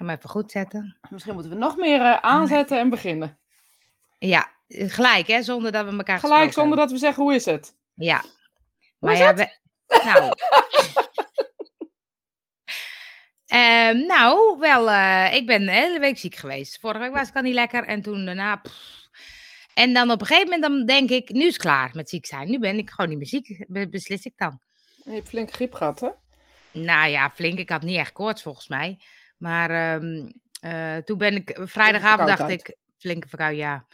ga hem even goed zetten. Misschien moeten we nog meer eh, aanzetten en beginnen. Ja, gelijk hè, zonder dat we elkaar Gelijk, zonder dat we zeggen, hoe is het? Ja. Maar is ja, we- nou... Ehm, nou, wel, eh, ik ben de hele week ziek geweest. Vorige week was ik al niet lekker en toen daarna... pff. En dan op een gegeven moment dan denk ik, nu is het klaar met ziek zijn. Nu ben ik gewoon niet meer ziek, be- beslis ik dan. Je hebt flink griep gehad, hè? Nou ja, flink. Ik had niet echt koorts volgens mij. Maar ehm, eh, toen ben ik, vrijdagavond dacht ik, flinke verkoudheid, ja.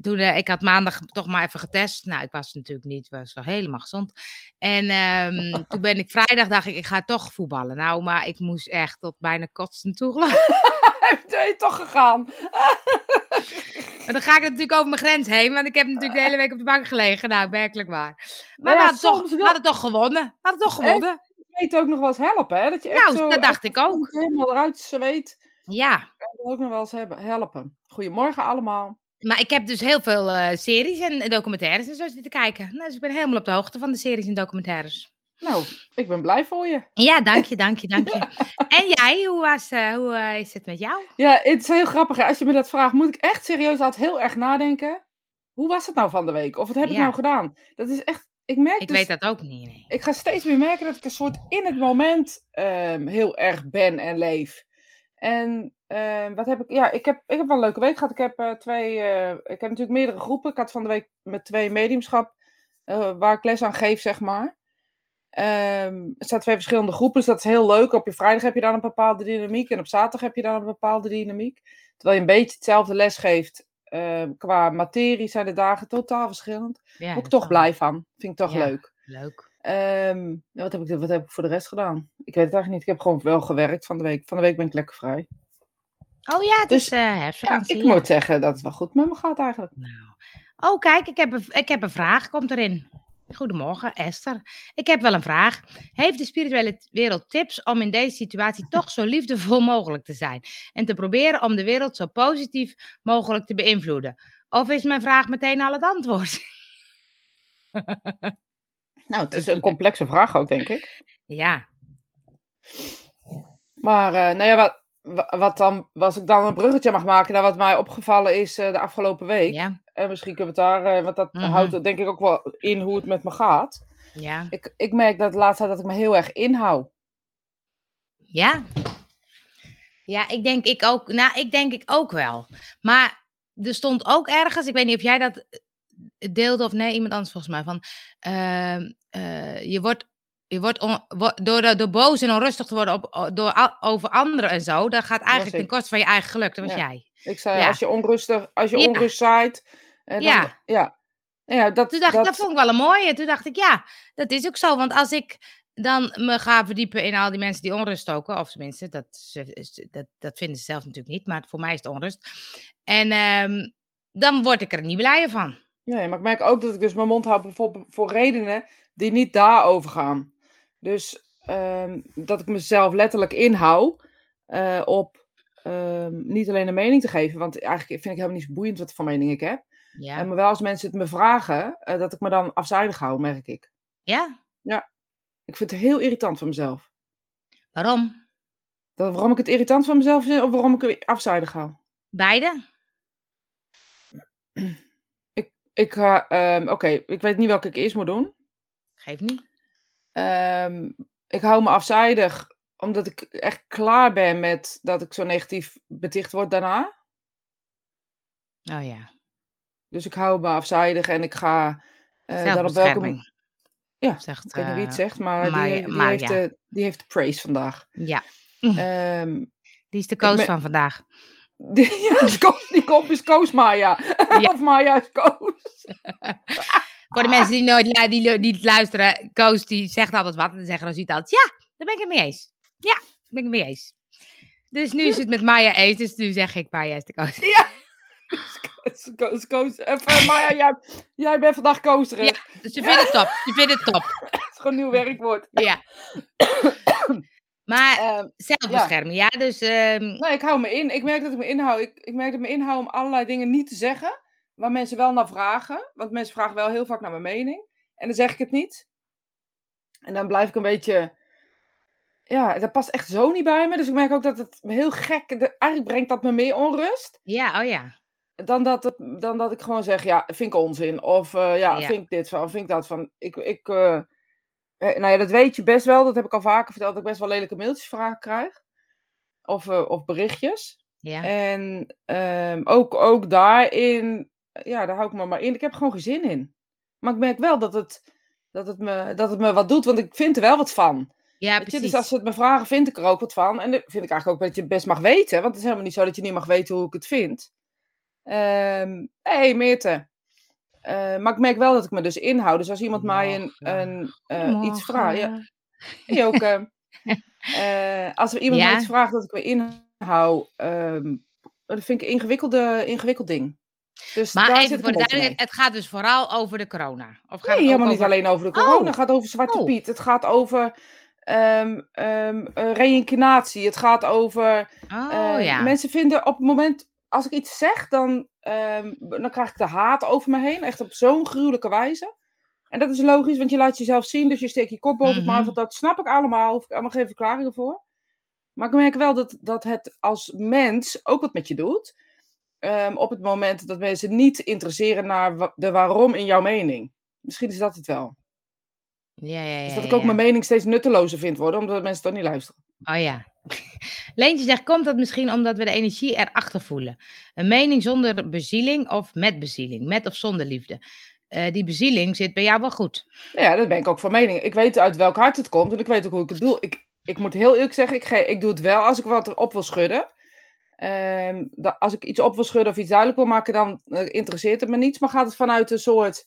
Toen, eh, ik had maandag toch maar even getest. Nou, ik was natuurlijk niet, was nog helemaal gezond. En ehm, toen ben ik vrijdag, dacht ik, ik ga toch voetballen. Nou, maar ik moest echt tot bijna kotsen toe. Ben je toch gegaan? Maar dan ga ik natuurlijk over mijn grens heen, want ik heb natuurlijk de hele week op de bank gelegen. Nou, werkelijk waar. Maar we, ja, hadden toch, soms we wel. hadden toch gewonnen. We hadden toch gewonnen. Weet ook nog wel eens helpen, hè? Dat je echt Nou, zo dat dacht ik ook. helemaal eruit zweet. Ja. Dat ook nog wel eens hebben, helpen. Goedemorgen allemaal. Maar ik heb dus heel veel eh, series en documentaires en zo zitten kijken. Nou, dus ik ben helemaal op de hoogte van de series en documentaires. Nou, ik ben blij voor je. Ja, dank je, dank je, dank je. En jij, hoe, was, eh, hoe eh, is het met jou? Ja, het is heel grappig. Hè? Als je me dat vraagt, moet ik echt serieus altijd heel erg nadenken. Hoe was het nou van de week? Of wat heb ik Ja. nou gedaan? Dat is echt... Ik merk Ik dus... weet dat ook niet. Nee. Ik ga steeds meer merken dat ik een soort in het moment ehm, heel erg ben en leef. En ehm, wat heb ik? Ja, ik heb, ik heb wel een leuke week gehad. Ik heb eh, twee. eh, ik heb natuurlijk meerdere groepen. Ik had van de week met twee mediumschap eh, waar ik les aan geef, zeg maar. Ehm, er staan twee verschillende groepen, dus dat is heel leuk. Op je vrijdag heb je dan een bepaalde dynamiek en op zaterdag heb je dan een bepaalde dynamiek. Terwijl je een beetje hetzelfde les geeft. Ehm, qua materie zijn de dagen totaal verschillend. Ja, ik dat toch blij van. Vind ik toch Ja. leuk. Leuk. Ehm, wat, heb ik, wat heb ik voor de rest gedaan? Ik weet het eigenlijk niet. Ik heb gewoon wel gewerkt van de week. Van de week ben ik lekker vrij. Oh ja, het Dus, is Ja, herfstvakantie. ik ja. moet zeggen dat het wel goed met me gaat eigenlijk. Nou. Oh, kijk, ik heb, een, ik heb een vraag, komt erin. Goedemorgen, Esther. Ik heb wel een vraag. Heeft de spirituele wereld tips om in deze situatie toch zo liefdevol mogelijk te zijn? En te proberen om de wereld zo positief mogelijk te beïnvloeden? Of is mijn vraag meteen al het antwoord? Nou, het is een complexe vraag ook, denk ik. Ja, Maar, eh, nou ja, wat, wa- wat dan, als ik dan een bruggetje mag maken naar wat mij opgevallen is eh, de afgelopen week. ja, En misschien kunnen we het daar, eh, want dat Mhm. houdt denk ik ook wel in hoe het met me gaat. ja, Ik, ik merk dat tijd dat ik me heel erg inhoud. ja. Ja, ik denk ik ook. Nou, ik denk ik ook wel. Maar er stond ook ergens, ik weet niet of jij dat eh, deelde of nee, iemand anders volgens mij, van ehm, eh, je wordt, je wordt on- wo- door, de- door boos en onrustig te worden op, door, over anderen en zo, dat gaat eigenlijk ten ik. koste van je eigen geluk. Dat was Ja. jij. Ik zei, Ja. als je onrustig, als je Ja. onrust zaait. eh, dan, Ja. ja. Ja, dat, Toen dacht ik, dat, vond ik wel een mooie. Toen dacht ik, ja, dat is ook zo. Want als ik dan me ga verdiepen in al die mensen die onrust stoken, of tenminste, dat, dat, dat vinden ze zelf natuurlijk niet, maar voor mij is het onrust. En ehm, dan word ik er niet blijer van. Nee, maar ik merk ook dat ik dus mijn mond hou voor, voor redenen die niet daarover gaan. Dus ehm, dat ik mezelf letterlijk inhoud eh, op ehm, niet alleen een mening te geven, want eigenlijk vind ik helemaal niet zo boeiend wat voor mening ik heb. Ja. En maar wel als mensen het me vragen, eh, dat ik me dan afzijdig hou, merk ik. ja? Ik vind het heel irritant van mezelf. Waarom? Dat, waarom ik het irritant van mezelf vind, of waarom ik er afzijdig hou. Beide? Ik ga, ehm, oké, ik weet niet welke ik eerst moet doen. Geef niet. Ehm, ik hou me afzijdig omdat ik echt klaar ben met dat ik zo negatief beticht word daarna. Oh ja. Dus ik hou me afzijdig en ik ga eh dan op welke. Ja, Zegt, ik weet niet wie het eh, zegt, maar die, die, heeft de, die heeft de praise vandaag. Ja, Ehm, die is de coach ben- van vandaag. die, ja, die komt is Koos Maya. Ja. of Maya is Koos. Voor de mensen die nooit die, luisteren, Koos die zegt altijd wat. En dan zeggen Rosita altijd, ja, daar ben ik het mee eens. Ja, daar ben ik het mee eens. Dus nu is het met Maya eens, dus nu zeg ik Maya is de. Koos, Koos, Koos. Even, Maya, jij, jij bent vandaag Koos. Ja. Dus je vindt het top, je vindt het top. Dat is gewoon een nieuw werkwoord. Ja. Maar Ehm, zelfbescherming, ja, dus ehm, Nee, ik hou me in. Ik merk dat ik me inhoud. Ik, ik merk dat ik me inhoud om allerlei dingen niet te zeggen. Waar mensen wel naar vragen. Want mensen vragen wel heel vaak naar mijn mening. En dan zeg ik het niet. En dan blijf ik een beetje. ja, dat past echt zo niet bij me. Dus ik merk ook dat het heel gek... eigenlijk brengt dat me meer onrust. Ja, oh ja. Dan dat, het, dan dat ik gewoon zeg, ja, vind ik onzin. Of eh, ja, Ja. vind ik dit van, of vind ik dat van. Ik, ik, eh, eh, nou ja, dat weet je best wel. Dat heb ik al vaker verteld. Dat ik best wel lelijke mailtjes vragen krijg. Of, of berichtjes. Ja. En ehm, ook, ook daarin, ja, daar hou ik me maar in. Ik heb gewoon geen zin in. Maar ik merk wel dat het, dat het, me, dat het me wat doet, want ik vind er wel wat van. Ja, je? precies. Dus als ze het me vragen, vind ik er ook wat van. En dat vind ik eigenlijk ook dat je het best mag weten. Want het is helemaal niet zo dat je niet mag weten hoe ik het vind. Hé, hey, Meerte. Eh, maar ik merk wel dat ik me dus inhoud. Dus als iemand mij een, een, eh, iets vraagt... Ja, eh, eh, als er iemand Ja. mij iets vraagt dat ik me inhoud... ehm, dat vind ik een ingewikkelde, ingewikkeld ding. Dus Maar even voor de duidelijkheid, het gaat dus vooral over de corona. Of gaat Nee, helemaal niet alleen over de corona. Oh. Het gaat over Zwarte Oh. Piet. Het gaat over ehm ehm, eh, reïncarnatie. Het gaat over... Oh eh, ja. Mensen vinden op het moment... Als ik iets zeg, dan, ehm, dan krijg ik de haat over me heen. Echt op zo'n gruwelijke wijze. En dat is logisch, want je laat jezelf zien. Dus je steekt je kop boven het Mhm. Dat snap ik allemaal. Hoef ik allemaal geen verklaringen voor. Maar ik merk wel dat, dat het als mens ook wat met je doet. Ehm, op het moment dat mensen niet interesseren naar de waarom in jouw mening. Misschien is dat het wel. Ja, ja, ja. Dus dat ik ook ja. mijn mening steeds nuttelozer vind worden, omdat mensen toch niet luisteren. Oh ja. Leentje zegt, komt dat misschien omdat we de energie erachter voelen? Een mening zonder bezieling of met bezieling? Met of zonder liefde? Eh, die bezieling zit bij jou wel goed. Ja, dat ben ik ook van mening. Ik weet uit welk hart het komt en ik weet ook hoe ik het doe. Ik, ik moet heel eerlijk zeggen, ik, ge- ik doe het wel als ik wat op wil schudden. Ehm, da- als ik iets op wil schudden of iets duidelijk wil maken, dan eh, interesseert het me niets. Maar gaat het vanuit een soort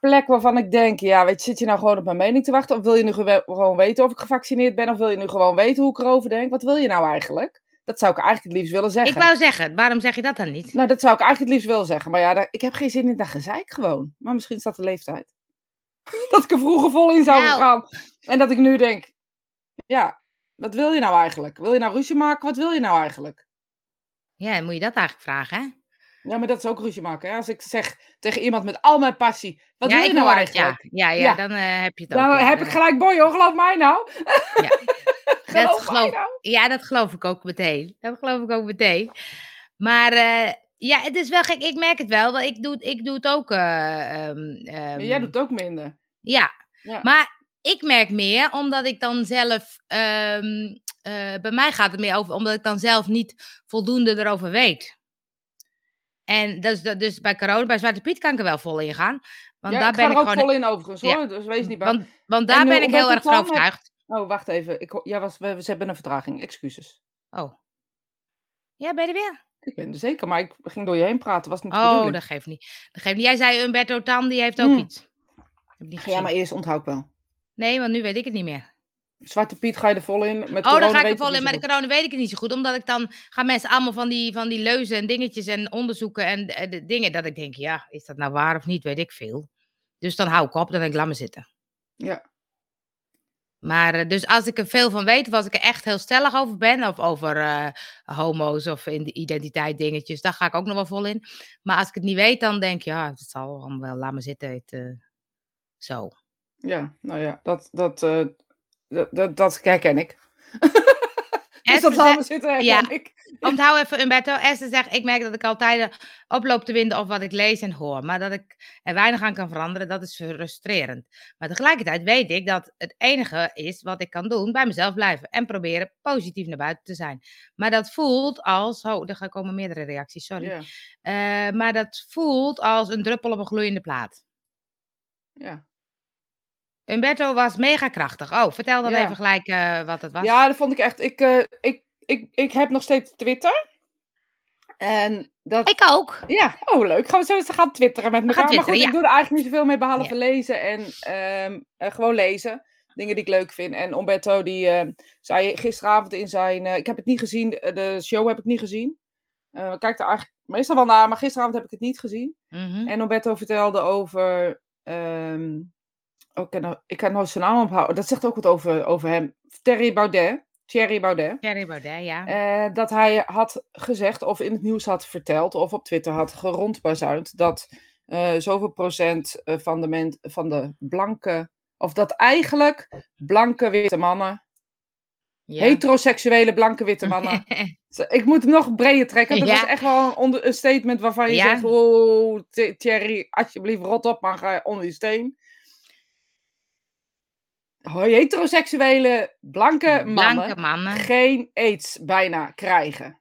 plek waarvan ik denk, ja, weet je, zit je nou gewoon op mijn mening te wachten? Of wil je nu gewoon weten of ik gevaccineerd ben? Of wil je nu gewoon weten hoe ik erover denk? Wat wil je nou eigenlijk? Dat zou ik eigenlijk het liefst willen zeggen. Ik wou zeggen, waarom zeg je dat dan niet? Nou, dat zou ik eigenlijk het liefst willen zeggen. Maar ja, daar- ik heb geen zin in dat gezeik gewoon. Maar misschien is dat de leeftijd. dat ik er vroeger vol in zou Nou. gaan. En dat ik nu denk, ja, wat wil je nou eigenlijk? Wil je nou ruzie maken? Wat wil je nou eigenlijk? Ja, moet je dat eigenlijk vragen, hè? Ja, maar dat is ook ruzie maken. Hè? Als ik zeg tegen iemand met al mijn passie, wat ja, wil je ik nou hoor het, ja. eigenlijk? Ja, ja, Ja. dan eh, heb je het ook. Dan heb ik gelijk boy hoor, geloof mij nou. Ja. geloof Dat mij geloof- nou. Ja, dat geloof ik ook meteen. Dat geloof ik ook meteen. Maar eh, ja, het is wel gek. Ik merk het wel. want Ik doe, ik doe het ook. eh, ehm, Maar ehm, jij doet het ook minder. Ja, Ja. maar ik merk meer omdat ik dan zelf. ehm, eh, bij mij gaat het meer over omdat ik dan zelf niet voldoende erover weet. En dus, dus bij corona, bij Zwarte Piet kan ik er wel vol in gaan. Want ja, daar ik ben ga ik er ook gewoon. vol in overigens Ja. hoor, dus wees niet bang. Want, want daar En, ben ik heel erg van overtuigd. Oh, wacht even. Ik, was, we, ze hebben een vertraging, excuses. Oh. Ja, ben je er weer? Ik ben er zeker, maar ik ging door je heen praten, was niet Oh, dat geeft niet. Dat geeft niet. Jij zei Umberto Tan, die heeft ook Hmm. iets. Heb ik Ja, maar eerst onthoud ik wel. Nee, want nu weet ik het niet meer. Zwarte Piet ga je er vol in. Met Oh, dan ga ik er vol in. Maar zo de corona weet ik het niet zo goed. Omdat ik dan gaan mensen allemaal van die, van die leuzen en dingetjes en onderzoeken en de, de dingen. Dat ik denk, ja, is dat nou waar of niet? Weet ik veel. Dus dan hou ik op, dan denk ik, laat me zitten. Ja. Maar eh, dus als ik er veel van weet, of als ik er echt heel stellig over ben, of over eh, homo's of in de identiteit dingetjes, daar ga ik ook nog wel vol in. Maar als ik het niet weet, dan denk ik, ja, het zal allemaal wel, laat me zitten. Het, eh, zo. ja, nou ja, dat, dat, dat, dat, dat herken ik. dus dat laat zegt- me zitten herken ja. ik. Onthoud even Umberto. Esther zegt, ik merk dat ik altijd eh, oploop te winden op wat ik lees en hoor. Maar dat ik er weinig aan kan veranderen, dat is frustrerend. Maar tegelijkertijd weet ik dat het enige is wat ik kan doen, bij mezelf blijven. En proberen positief naar buiten te zijn. Maar dat voelt als, oh, er komen meerdere reacties, sorry. Eh, maar dat voelt als een druppel op een gloeiende plaat. ja. Umberto was mega krachtig. Oh, vertel dan Ja. even gelijk eh, wat het was. ja, dat vond ik echt. Ik, eh, ik, ik, ik heb nog steeds Twitter. En dat. Ik ook. Ja, oh leuk. Gaan we zo eens gaan twitteren met elkaar. Maar goed, ik doe er eigenlijk niet zoveel mee behalve Ja. lezen en ehm, eh, gewoon lezen. Dingen die ik leuk vind. En Umberto die eh, zei gisteravond in zijn... eh, ik heb het niet gezien, de show heb ik niet gezien. Eh, ik kijk er eigenlijk meestal wel naar, maar gisteravond heb ik het niet gezien. Mhm. En Umberto vertelde over... ehm, oh, ik, kan nou, ik kan nou zijn naam ophouden. Dat zegt ook wat over, over hem. Thierry Baudet. Thierry Baudet. Thierry Baudet, ja. Eh, dat hij had gezegd, of in het nieuws had verteld, of op Twitter had gerondbazuind, dat eh zoveel procent eh, van de, men, van de blanke, of dat eigenlijk blanke witte mannen Ja. Heteroseksuele blanke witte mannen. Ik moet hem nog breder trekken. Dat Ja. was echt wel een, onder, een statement waarvan je Ja. zegt: Oh, Th- Thierry, alsjeblieft, rot op, maar ga onder je steen. Heteroseksuele blanke mannen Blanke mannen. geen aids bijna krijgen.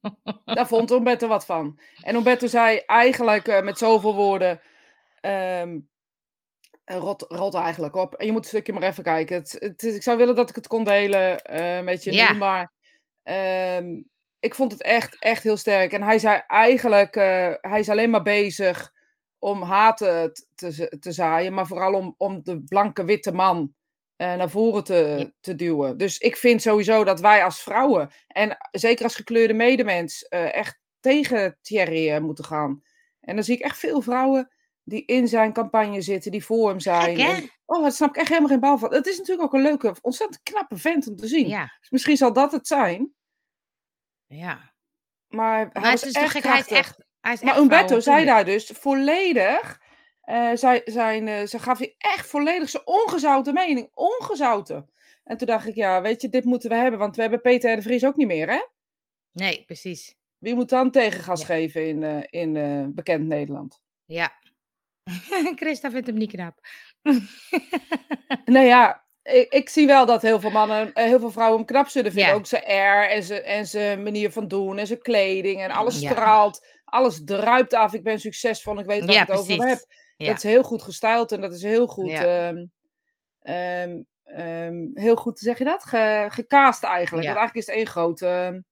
Daar vond Umberto wat van. En Umberto zei eigenlijk eh, met zoveel woorden. eh, rot, rot eigenlijk op. En je moet een stukje maar even kijken. Het, ik zou willen dat ik het kon delen eh, met je nu, maar ehm, ik vond het echt, echt heel sterk. En hij zei eigenlijk, hij is alleen maar bezig om haat te, te zaaien, maar vooral om, om de blanke witte man eh, naar voren te, te duwen. Dus ik vind sowieso dat wij als vrouwen, en zeker als gekleurde medemens, eh, echt tegen Thierry eh, moeten gaan. En dan zie ik echt veel vrouwen die in zijn campagne zitten, die voor hem zijn. En- oh, daar snap ik echt helemaal geen bal van. Het is natuurlijk ook een leuke, ontzettend knappe vent om te zien. Ja, Dus misschien zal dat het zijn, ja. maar hij Maar was het is echt gek, hij is krachtig. echt... Maar Umberto zei daar dus volledig, zij, zijn, eh, ze gaf hij echt volledig zijn ongezouten mening, ongezouten. En toen dacht ik, ja, weet je, dit moeten we hebben, want we hebben Peter de Vries ook niet meer, hè? Nee, precies. Wie moet dan tegengas Ja. geven in, eh, in bekend Nederland? Ja. Christa vindt hem niet knap. Nou ja, ik, ik zie wel dat heel veel mannen, heel veel vrouwen hem knap zullen vinden. Ja. Ook zijn air en zijn, en zijn manier van doen en zijn kleding en alles Ja. straalt. Alles druipt af. Ik ben succesvol, ik weet waar Ja, ik het over heb. Ja. Dat is heel goed gestyled en dat is heel goed. Ja. ehm, ehm, ehm, heel goed, zeg je dat? Ge, gecast eigenlijk. Want eigenlijk is het één grote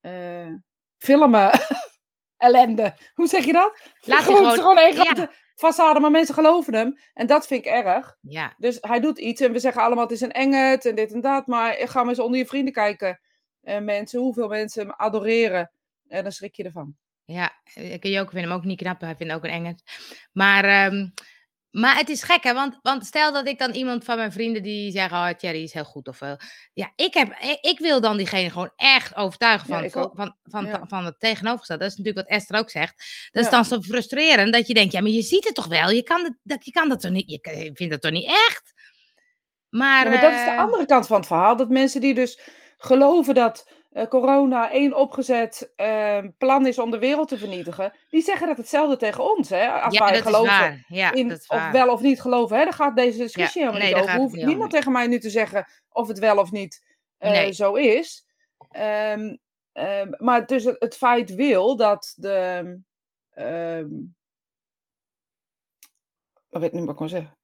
eh filmen ellende. Hoe zeg je dat? Laat gewoon, het gewoon... één grote façade, maar mensen geloven hem. En dat vind ik erg. Ja, Dus hij doet iets en we zeggen allemaal het is een engert en dit en dat. Maar ga maar eens onder je vrienden kijken. eh, mensen, hoeveel mensen hem adoreren. En dan schrik je ervan. Ja. Ik Joke vindt hem ook niet knap. Hij vindt ook een engert. Maar, ehm, maar het is gek, hè? Want, want stel dat ik dan iemand van mijn vrienden die zeggen... Oh, Thierry is heel goed of wel. Ja, ik, heb, ik, ik wil dan diegene gewoon echt overtuigen van, van, ook. van, van, Ja. van het tegenovergestelde. Dat is natuurlijk wat Esther ook zegt. Dat is Ja. dan zo frustrerend dat je denkt... Ja, maar je ziet het toch wel? Je kan, het, dat, je kan dat toch niet... Je, je vindt het toch niet echt? Maar, maar dat is de eh, andere kant van het verhaal. Dat mensen die dus geloven dat eh, corona één opgezet eh, plan is om de wereld te vernietigen. Die zeggen dat hetzelfde tegen ons. Hè? Als ja, wij dat geloven is waar. Ja, in dat is of wel of niet geloven. Hè? Daar gaat deze discussie Ja, helemaal nee, niet over. Hoeft niet niemand over. tegen mij nu te zeggen of het wel of niet eh, Nee. zo is. Ehm, ehm, maar dus het, het feit wil dat de. ehm ik weet niet wat ik kan zeggen.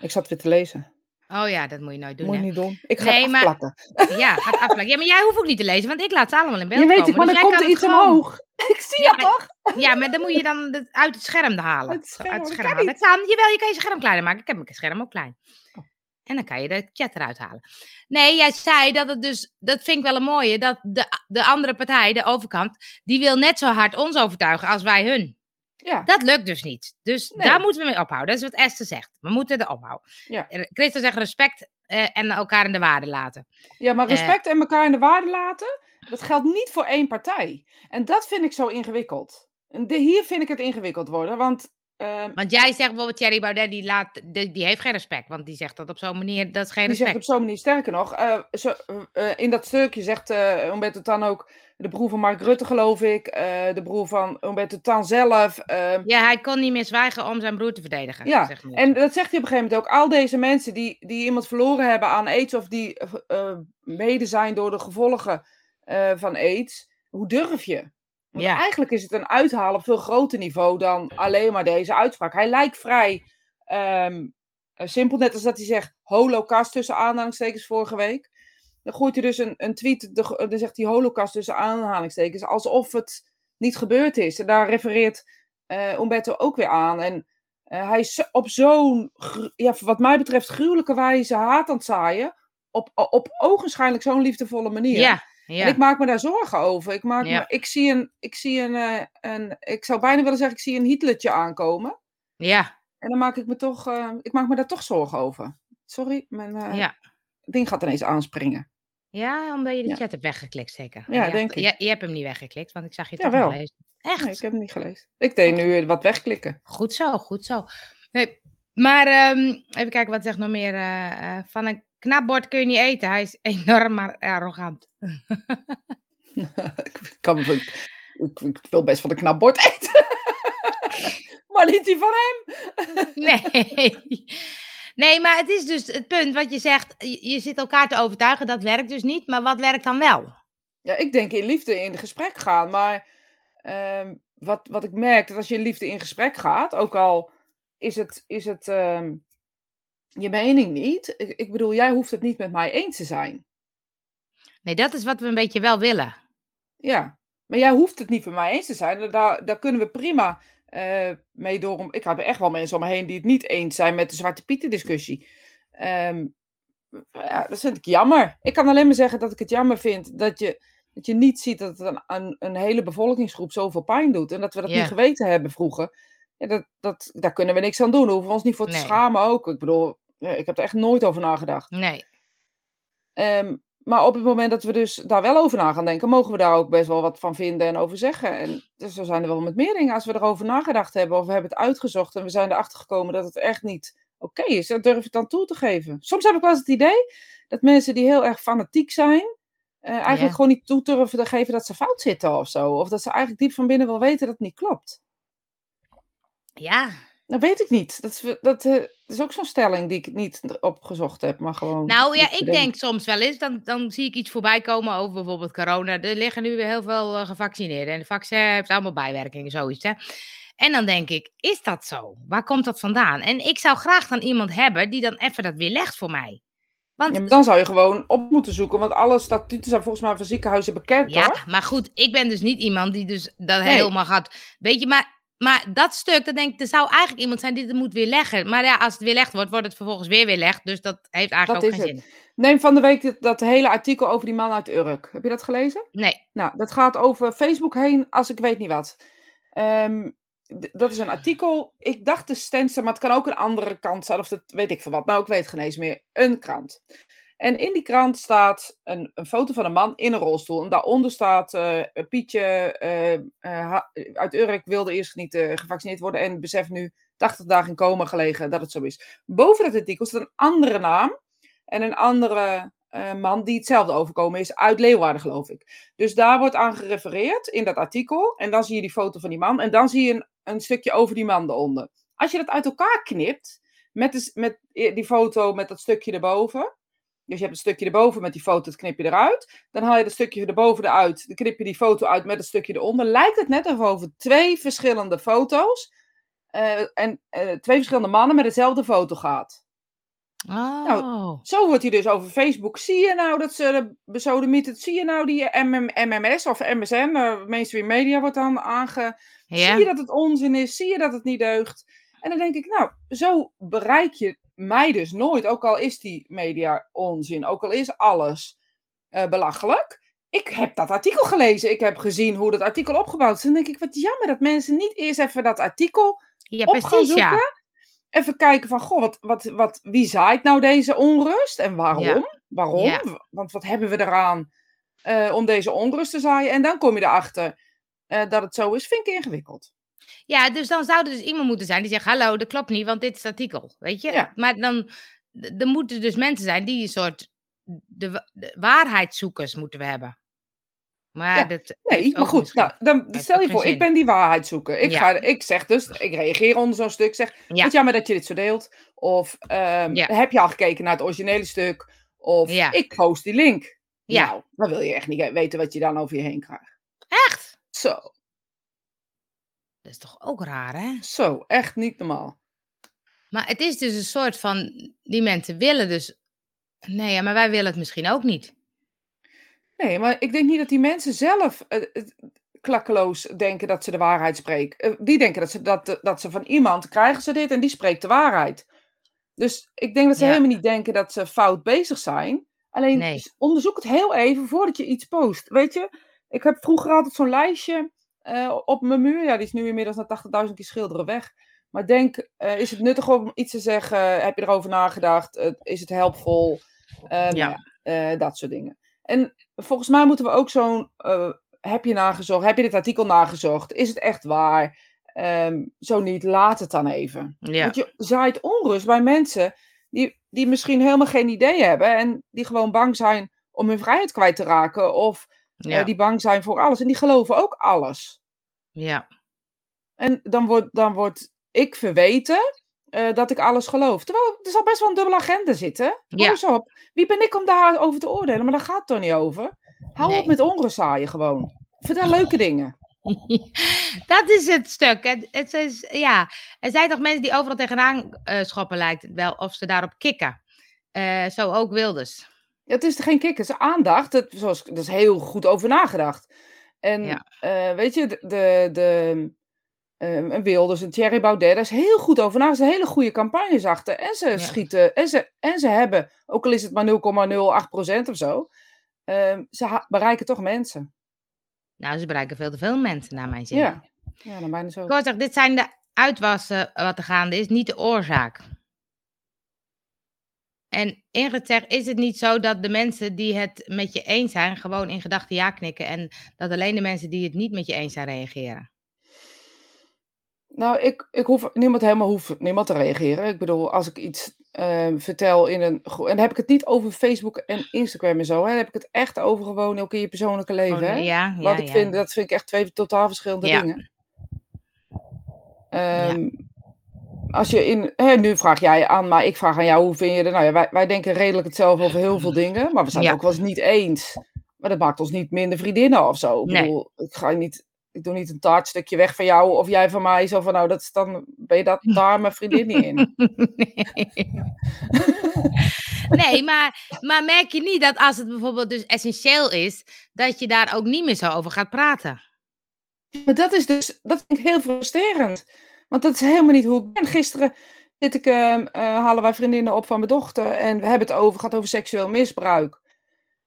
Ik zat weer te lezen. Oh ja, dat moet je nooit doen, Moet je hè? niet doen. Ik ga Nee, het maar- afplakken. Ja, gaat afplakken. Ja, maar jij hoeft ook niet te lezen, want ik laat ze allemaal in beeld Je weet komen. het, maar dus dan komt er iets gewoon- omhoog. Ik zie Ja, het toch? Ja, maar dan moet je dan het uit het scherm halen. Uit het scherm, uit het scherm halen. Kan, jawel, je kan je scherm kleiner maken. Ik heb mijn scherm ook klein. Oh. En dan kan je de chat eruit halen. Nee, jij zei dat het dus, dat vind ik wel een mooie, dat de, de andere partij, de overkant, die wil net zo hard ons overtuigen als wij hun. Ja. Dat lukt dus niet. Dus Nee. daar moeten we mee ophouden. Dat is wat Esther zegt. We moeten er ophouden. Ja. Christa zegt respect eh, en elkaar in de waarde laten. Ja, maar Eh. respect en elkaar in de waarde laten, dat geldt niet voor één partij. En dat vind ik zo ingewikkeld. En de, hier vind ik het ingewikkeld worden, want ehm, Want jij zegt bijvoorbeeld Thierry Baudet, die, laat, die, die heeft geen respect. Want die zegt dat op zo'n manier, dat is geen die zegt respect. op zo'n manier, sterker nog, eh, zo, eh, in dat stukje zegt eh Umberto Tan ook, de broer van Mark Rutte geloof ik, eh, de broer van Umberto Tan zelf. ehm, Ja, hij kon niet meer zwijgen om zijn broer te verdedigen. Ja, zegt. En dat zegt hij op een gegeven moment ook. Al deze mensen die, die iemand verloren hebben aan aids of die eh, eh, mede zijn door de gevolgen eh, van aids. Hoe durf je? Want Ja. eigenlijk is het een uithalen op veel groter niveau dan alleen maar deze uitspraak. Hij lijkt vrij ehm, eh, simpel, net als dat hij zegt holocaust tussen aanhalingstekens vorige week. Dan gooit hij dus een, een tweet, de- dan zegt hij holocaust tussen aanhalingstekens, alsof het niet gebeurd is. En daar refereert eh Umberto ook weer aan. En eh, hij is op zo'n, ja, wat mij betreft, gruwelijke wijze haat aan het zaaien. Op, op ogenschijnlijk zo'n liefdevolle manier. Ja, ja. En ik maak me daar zorgen over. Ik, maak Ja. me, ik zie, een, ik zie een, eh, een, ik zou bijna willen zeggen, ik zie een Hitlertje aankomen. ja, En dan maak ik me toch, eh, ik maak me daar toch zorgen over. Sorry, mijn eh, ja. ding gaat ineens aanspringen. Ja, omdat je de chat hebt weggeklikt, zeker. Ja, je denk ik. Je, je hebt hem niet weggeklikt, want ik zag je toch nog lezen. Echt? Nee, ik heb hem niet gelezen. Ik deed nu wat wegklikken. Goed zo, goed zo. Nee, maar ehm, even kijken, wat zegt nog meer? van een knapbord kun je niet eten. Hij is enorm maar arrogant. ik, kan, ik, ik, wil best van een knapbord eten. maar niet die van hem. nee. Nee, maar het is dus het punt wat je zegt. Je, je zit elkaar te overtuigen, dat werkt dus niet. Maar wat werkt dan wel? Ja, ik denk in liefde in gesprek gaan. Maar ehm, wat, wat ik merk, dat als je in liefde in gesprek gaat, ook al is het, is het ehm, je mening niet. Ik, ik bedoel, jij hoeft het niet met mij eens te zijn. Nee, dat is wat we een beetje wel willen. Ja, maar jij hoeft het niet met mij eens te zijn. Daar, daar kunnen we prima uh, mee door. Ik heb echt wel mensen om me heen die het niet eens zijn met de Zwarte Pieten discussie. Um, ja, dat vind ik jammer. Ik kan alleen maar zeggen dat ik het jammer vind dat je, dat je niet ziet dat het een, een, hele bevolkingsgroep zoveel pijn doet. En dat we dat niet geweten hebben vroeger. Ja, dat, dat, daar kunnen we niks aan doen. Daar hoeven we ons niet voor te schamen ook. Ik bedoel, ik heb er echt nooit over nagedacht. Nee. Um, maar op het moment dat we dus daar wel over na gaan denken, mogen we daar ook best wel wat van vinden en over zeggen. En dus zo zijn er wel met meer dingen. Als we erover nagedacht hebben of we hebben het uitgezocht en we zijn erachter gekomen dat het echt niet oké is, dan durf ik dan toe te geven. Soms heb ik wel eens het idee dat mensen die heel erg fanatiek zijn, uh, eigenlijk gewoon niet toe durven te geven dat ze fout zitten of zo. Of dat ze eigenlijk diep van binnen wel weten dat het niet klopt. Ja, dat weet ik niet. Dat is, dat, uh, is ook zo'n stelling die ik niet opgezocht heb, maar gewoon. Nou ja, ik denk soms wel eens, dan, dan zie ik iets voorbij komen over bijvoorbeeld corona. Er liggen nu weer heel veel uh, gevaccineerden en de vaccin heeft allemaal bijwerkingen, zoiets. Hè? En dan denk ik, is dat zo? Waar komt dat vandaan? En ik zou graag dan iemand hebben die dan even dat weer legt voor mij. Want... Ja, dan zou je gewoon op moeten zoeken, want alle statuten zijn volgens mij van ziekenhuizen bekend. Ja, maar goed, ik ben dus niet iemand die dus dat helemaal gaat. Weet je, maar maar dat stuk, dan denk ik, er zou eigenlijk iemand zijn die het moet weerleggen. Maar ja, als het weerlegd wordt, wordt het vervolgens weer weerlegd. Dus dat heeft eigenlijk ook geen zin. Neem van de week dat, hele artikel over die man uit Urk. Heb je dat gelezen? Nee. Nou, dat gaat over Facebook heen, als ik weet niet wat. Um, dat is een artikel. Ik dacht de Stenster, maar het kan ook een andere kant zijn. Of dat weet ik van wat. Nou, ik weet geen eens meer. Een krant. En in die krant staat een, een foto van een man in een rolstoel. En daaronder staat uh, Pietje uh, uit Urk wilde eerst niet gevaccineerd worden en beseft nu 80 dagen in coma gelegen dat het zo is. Boven het artikel staat een andere naam en een andere man die hetzelfde overkomen is uit Leeuwarden, geloof ik. Dus daar wordt aan gerefereerd in dat artikel. En dan zie je die foto van die man en dan zie je een, een stukje over die man eronder. Als je dat uit elkaar knipt, met, de, met die foto met dat stukje erboven dus je hebt een stukje erboven met die foto, dat knip je eruit. Dan haal je het stukje erboven eruit, dan knip je die foto uit met het stukje eronder. Lijkt het net of over twee verschillende foto's uh, en uh, twee verschillende mannen met dezelfde foto gaat. Oh. Nou, zo wordt hij dus over Facebook. Zie je nou dat ze besodemieten, zie je nou die MM, MMS of MSN, uh, mainstream media wordt dan aange... Zie je dat het onzin is? Zie je dat het niet deugt? En dan denk ik, nou, zo bereik je mij dus nooit, ook al is die media onzin, ook al is alles uh, belachelijk. Ik heb dat artikel gelezen, ik heb gezien hoe dat artikel opgebouwd is. En dan denk ik, wat jammer dat mensen niet eerst even dat artikel ja, op precies, gaan zoeken. Ja. Even kijken van, goh, wat, wat, wat, wie zaait nou deze onrust en waarom? Ja. Waarom? Want wat hebben we eraan uh, om deze onrust te zaaien? En dan kom je erachter uh, dat het zo is, vind ik ingewikkeld. Ja, dus dan zou er dus iemand moeten zijn die zegt: Hallo, dat klopt niet, want dit is het artikel. Weet je? Ja. Maar dan er moeten dus mensen zijn die een soort. De, de waarheidszoekers moeten we hebben. Maar ja, dat nee, maar goed, nou, dan stel je voor, ik ben die waarheidszoeker. Ik, ga, ik zeg dus, ik reageer onder zo'n stuk, zeg, ja. het jammer dat je dit zo deelt. Of um, heb je al gekeken naar het originele stuk? Of ik post die link. Ja. Nou, dan wil je echt niet weten wat je dan over je heen krijgt. Echt? Zo. Dat is toch ook raar, hè? Zo, echt niet normaal. Maar het is dus een soort van, die mensen willen dus, nee, ja, maar wij willen het misschien ook niet. Nee, maar ik denk niet dat die mensen zelf uh, klakkeloos denken dat ze de waarheid spreken. Uh, die denken dat ze, dat, dat ze van iemand krijgen ze dit en die spreekt de waarheid. Dus ik denk dat ze helemaal niet denken dat ze fout bezig zijn. Alleen nee. onderzoek het heel even voordat je iets post. Weet je, ik heb vroeger altijd zo'n lijstje uh, op mijn muur. Ja, die is nu inmiddels na 80.000 keer schilderen weg. Maar denk, uh, is het nuttig om iets te zeggen? Heb je erover nagedacht? Uh, is het helpvol? ja. Nou, dat soort dingen. En volgens mij moeten we ook zo'n. heb je nagezocht? Heb je dit artikel nagezocht? Is het echt waar? Um, zo niet, laat het dan even. Ja. Want je zaait onrust bij mensen die, die misschien helemaal geen idee hebben en die gewoon bang zijn om hun vrijheid kwijt te raken of eh, Ja. die bang zijn voor alles en die geloven ook alles. Ja. En dan wordt, dan word ik verweten eh, dat ik alles geloof. Terwijl er zal best wel een dubbele agenda zitten. Ja. eens op. Wie ben ik om daarover te oordelen? Maar daar gaat het toch niet over. Hou Nee. op met onrust zaaien gewoon. Vertel leuke dingen. Dat is het stuk. Het, het is, ja. Er zijn toch mensen die overal tegenaan eh, schoppen, lijkt het wel, of ze daarop kikken. Zo ook Wilders. Het is geen kikker, het is aandacht. Het, zoals, er is heel goed over nagedacht. En Ja. eh, weet je, de, de, de eh, een Wilders, een Thierry Baudet, daar is heel goed over nagedacht. Er zijn hele goede campagnes achter. En ze Ja. schieten, en ze, en ze hebben, ook al is het maar 0,08% of zo, ehm, ze bereiken toch mensen. Nou, ze bereiken veel te veel mensen, naar mijn zin. Ja, ja dan bijna zo. Dit zijn de uitwassen wat er gaande is, niet de oorzaak. En Ingrid zegt, is het niet zo dat de mensen die het met je eens zijn, gewoon in gedachten ja knikken en dat alleen de mensen die het niet met je eens zijn reageren? Nou, ik, ik hoef niemand helemaal hoeft niemand te reageren. Ik bedoel, als ik iets ehm, vertel in een. En dan heb ik het niet over Facebook en Instagram en zo. Hè. Dan heb ik het echt over gewoon ook in je persoonlijke leven. Hè. ja, ja, ik ja. vind, dat vind ik echt twee totaal verschillende dingen. Ehm, Als je in, hè, nu vraag jij aan, maar ik vraag aan jou, hoe vind je het? Nou ja, wij, wij denken redelijk hetzelfde over heel veel dingen, maar we zijn Ja. het ook wel eens niet eens. Maar dat maakt ons niet minder vriendinnen of zo. Ik Nee. bedoel, ik ga niet, ik doe niet een taartstukje weg van jou of jij van mij. Zo van, nou, dat is dan ben je dat daar mijn vriendin niet in. nee, maar, maar merk je niet dat als het bijvoorbeeld dus essentieel is, dat je daar ook niet meer zo over gaat praten? Maar dat is dus, dat vind ik heel frustrerend. Want dat is helemaal niet hoe ik ben. Gisteren zit ik, ehm, eh, halen wij vriendinnen op van mijn dochter. En we hebben het over, gaat over seksueel misbruik.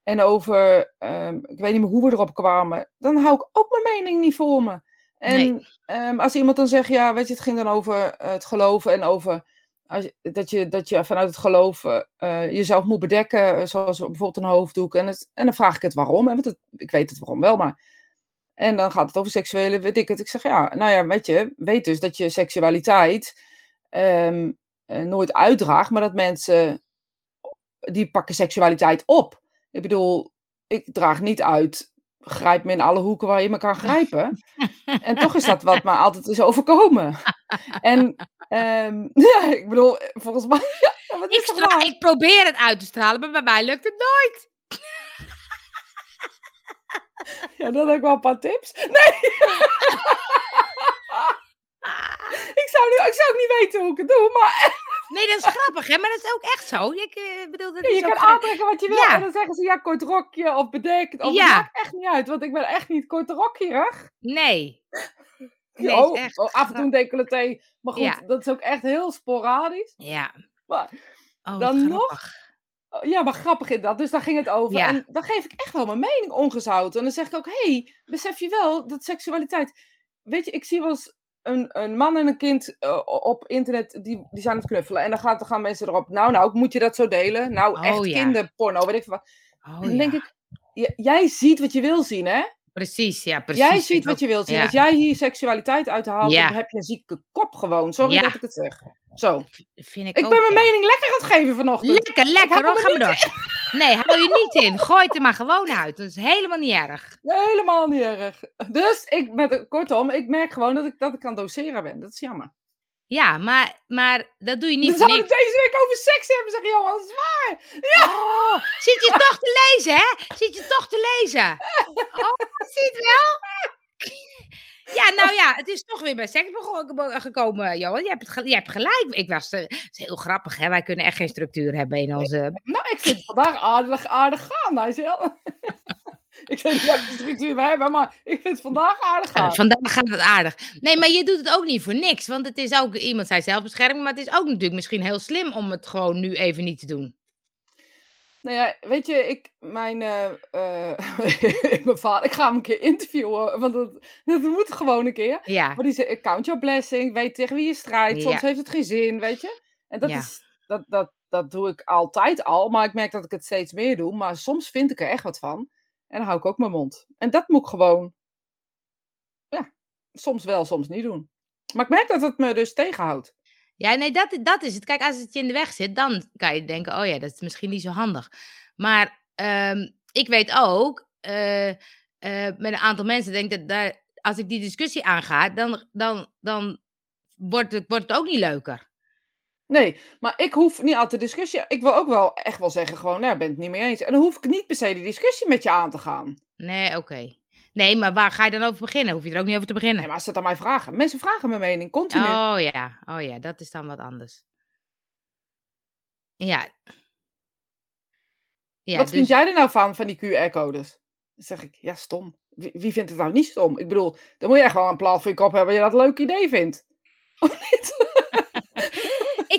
En over, ehm, ik weet niet meer hoe we erop kwamen. Dan hou ik ook mijn mening niet voor me. En Nee. ehm, als iemand dan zegt, ja, weet je, het ging dan over eh, het geloven en over als je, dat, je, dat je vanuit het geloven eh, jezelf moet bedekken, zoals bijvoorbeeld een hoofddoek. En, het, en dan vraag ik het waarom. Hè, want het, ik weet het waarom wel, maar en dan gaat het over seksuele, weet ik het. Ik zeg ja, nou ja, weet je, weet dus dat je seksualiteit ehm, eh, nooit uitdraagt, maar dat mensen die pakken seksualiteit op. Ik bedoel, ik draag niet uit, grijp me in alle hoeken waar je me kan grijpen. en toch is dat wat me altijd is overkomen. en ehm, ja, ik bedoel, volgens mij, ja, Ik, ik probeer het uit te stralen, maar bij mij lukt het nooit. Ja, dan heb ik wel een paar tips. Nee! ik, zou nu, ik zou ook niet weten hoe ik het doe, maar Nee, dat is grappig, hè? Maar dat is ook echt zo. Ik eh, bedoel, dat Ja, is je kan aantrekken wat je wil. Ja. En dan zeggen ze ja, kort rokje of bedekt. Of Ja. Het maakt echt niet uit, want ik ben echt niet kort rokjerig. Nee. Nee, oh, echt oh, af en toe een decolleté. Maar goed, Ja. dat is ook echt heel sporadisch. Ja. Maar, Oh, Dan nog? grappig. oh, ja, maar grappig is dat. Dus daar ging het over. Ja. En dan geef ik echt wel mijn mening ongezouten. En dan zeg ik ook, hé, hey, besef je wel dat seksualiteit... Weet je, ik zie wel eens een, een man en een kind eh, op internet, die, die zijn aan het knuffelen. En dan, gaat, dan gaan mensen erop, nou, nou, moet je dat zo delen? Nou, Oh, echt ja. kinderporno, weet ik wat. Oh, dan ja. denk ik, jij ziet wat je wil zien, hè? Precies, ja, precies. Jij ziet wat je wilt zien. ja. Als jij hier seksualiteit uithaalt, Ja. dan heb je een zieke kop gewoon. Sorry Ja. dat ik het zeg. Zo. Vind ik Ik ook, ben mijn mening lekker aan het geven vanochtend. Lekker, lekker hou hoor. me Ga maar door. Nee, hou je niet in. Gooi het er maar gewoon uit. Dat is helemaal niet erg. Helemaal niet erg. Dus ik, met, kortom, ik merk gewoon dat ik, dat ik aan het doseren ben. Dat is jammer. Ja, maar, maar dat doe je niet Dan voor zou ik niks. deze week over seks hebben, zeg Johan. Dat is waar. Oh, zit je toch te lezen, hè? Zit je toch te lezen? Oh, ziet wel? Ja, nou ja, het is toch weer bij seks gekomen, Johan. Je hebt, het je hebt gelijk. Ik was, eh, het is heel grappig, hè? Wij kunnen echt geen structuur hebben in onze... Nou, ik vind het vandaag aardig, aardig gaan. Hij. Ik niet of de structuur we hebben, maar ik vind het vandaag aardig vandaag gaat het aardig. Nee, maar je doet het ook niet voor niks. Want het is ook, iemand zei zelfbescherming, maar het is ook natuurlijk misschien heel slim om het gewoon nu even niet te doen. Nou ja, weet je, ik, mijn, eh, mijn vader, ik ga hem een keer interviewen, want dat, dat moet gewoon een keer. Ja, Maar die zegt, count your blessing, weet tegen wie je strijdt, soms Ja. heeft het geen zin, weet je. En dat, Ja. is, dat, dat, dat doe ik altijd al, maar ik merk dat ik het steeds meer doe. Maar soms vind ik er echt wat van en dan hou ik ook mijn mond. En dat moet ik gewoon, ja, soms wel, soms niet doen. Maar ik merk dat het me dus tegenhoudt. Ja, nee, dat, dat is het. Kijk, als het je in de weg zit, dan kan je denken, oh ja, dat is misschien niet zo handig. Maar ehm, ik weet ook, uh, uh, met een aantal mensen, denk dat daar, als ik die discussie aanga, dan, dan, dan wordt, het, wordt het ook niet leuker. Nee, maar ik hoef niet altijd discussie. Ik wil ook wel echt wel zeggen, gewoon, nou, ben het niet mee eens. En dan hoef ik niet per se die discussie met je aan te gaan. Nee, oké. Nee, maar waar ga je dan over beginnen? Hoef je er ook niet over te beginnen? Nee, maar als ze het aan mij vragen. Mensen vragen mijn mening, continu. Oh ja, oh ja, dat is dan wat anders. Ja. ja wat vind dus jij er nou van, van die QR-codes? Dan zeg ik, ja, stom. Wie, wie, vindt het nou niet stom? Ik bedoel, dan moet je echt wel een plaat voor je kop hebben je dat een leuk idee vindt. Of niet?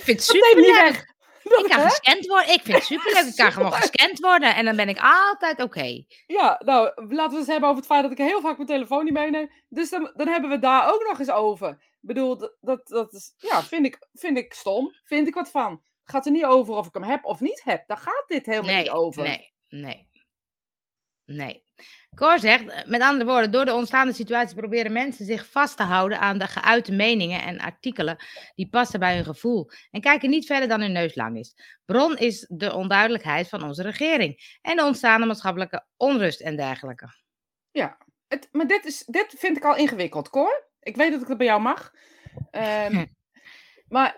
Ik vind het super leuk. Ik kan gescand worden. Ik vind het superleuk. Ik kan gewoon gescand worden. En dan ben ik altijd oké. Ja, nou, laten we het hebben over het feit dat ik heel vaak mijn telefoon niet meeneem. Dus dan, dan hebben we het daar ook nog eens over. Ik bedoel, dat, dat, dat is, ja, vind ik, vind ik stom. Vind ik wat van. Het gaat er niet over of ik hem heb of niet heb. Daar gaat dit helemaal niet over. Nee, nee. Nee. Cor zegt, met andere woorden, door de ontstaande situatie proberen mensen zich vast te houden aan de geuite meningen en artikelen die passen bij hun gevoel en kijken niet verder dan hun neus lang is. Bron is de onduidelijkheid van onze regering en de ontstaande maatschappelijke onrust en dergelijke. Ja, het, maar dit, is, dit vind ik al ingewikkeld, Cor. Ik weet dat ik het bij jou mag. Um, Maar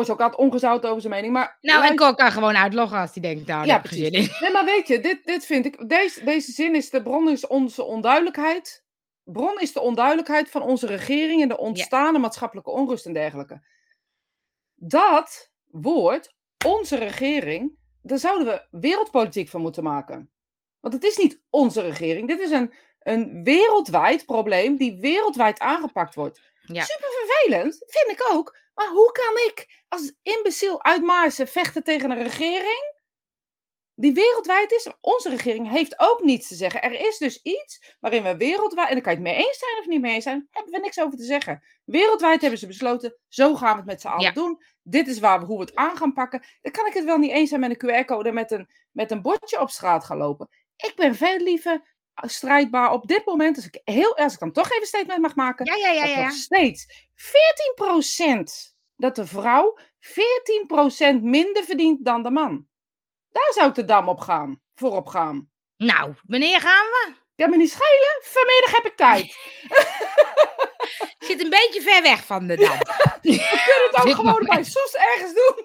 is ook altijd ongezout over zijn mening. Maar nou, en Cor kan gewoon uitloggen als hij denkt, nou, ja, precies. Nee, maar weet je, dit, dit vind ik, deze, deze zin is, de bron is onze onduidelijkheid. Bron is de onduidelijkheid van onze regering en de ontstaande maatschappelijke onrust en dergelijke. Dat woord, onze regering, daar zouden we wereldpolitiek van moeten maken. Want het is niet onze regering, dit is een, een wereldwijd probleem die wereldwijd aangepakt wordt. Ja. Super vervelend, vind ik ook. Maar hoe kan ik als imbecil uit Maarsen vechten tegen een regering die wereldwijd is? Onze regering heeft ook niets te zeggen. Er is dus iets waarin we wereldwijd, en dan kan je het mee eens zijn of niet mee eens zijn, hebben we niks over te zeggen. Wereldwijd hebben ze besloten, zo gaan we het met z'n allen doen. Dit is waar we, hoe we het aan gaan pakken. Dan kan ik het wel niet eens zijn met een QR-code met een, met een bordje op straat gaan lopen. Ik ben veel liever strijdbaar op dit moment. Als ik, heel, als ik dan toch even statement mag maken. Ja, ja, ja. ja, Nog steeds 14% dat de vrouw 14% minder verdient dan de man. Daar zou ik de dam op gaan, voorop gaan. Nou, wanneer gaan we? Ja, me niet schelen. Vanmiddag heb ik tijd. Zit een beetje ver weg van de dam. we kunnen het ook gewoon bij Soes ergens doen.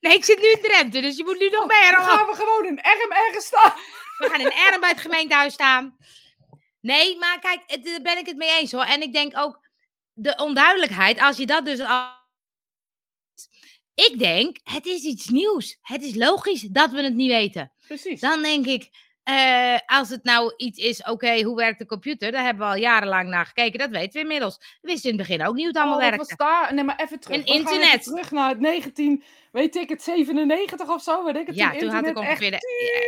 nee, ik zit nu in Drenthe, dus je moet nu nog meer. Dan gaan we gewoon in Erm ergens staan. We gaan in Erm bij het gemeentehuis staan. Nee, maar kijk, daar ben ik het mee eens hoor. En ik denk ook, de onduidelijkheid, als je dat dus al. Ik denk, het is iets nieuws. Het is logisch dat we het niet weten. Precies. Dan denk ik, uh, als het nou iets is, oké, hoe werkt de computer? Daar hebben we al jarenlang naar gekeken. Dat weten we inmiddels. We wisten in het begin ook niet hoe het allemaal oh, daar? Nee, maar even terug. En internet. Even terug naar het 19, weet ik het, 97 of zo. Weet ik het, ja, toen, had ik ongeveer de,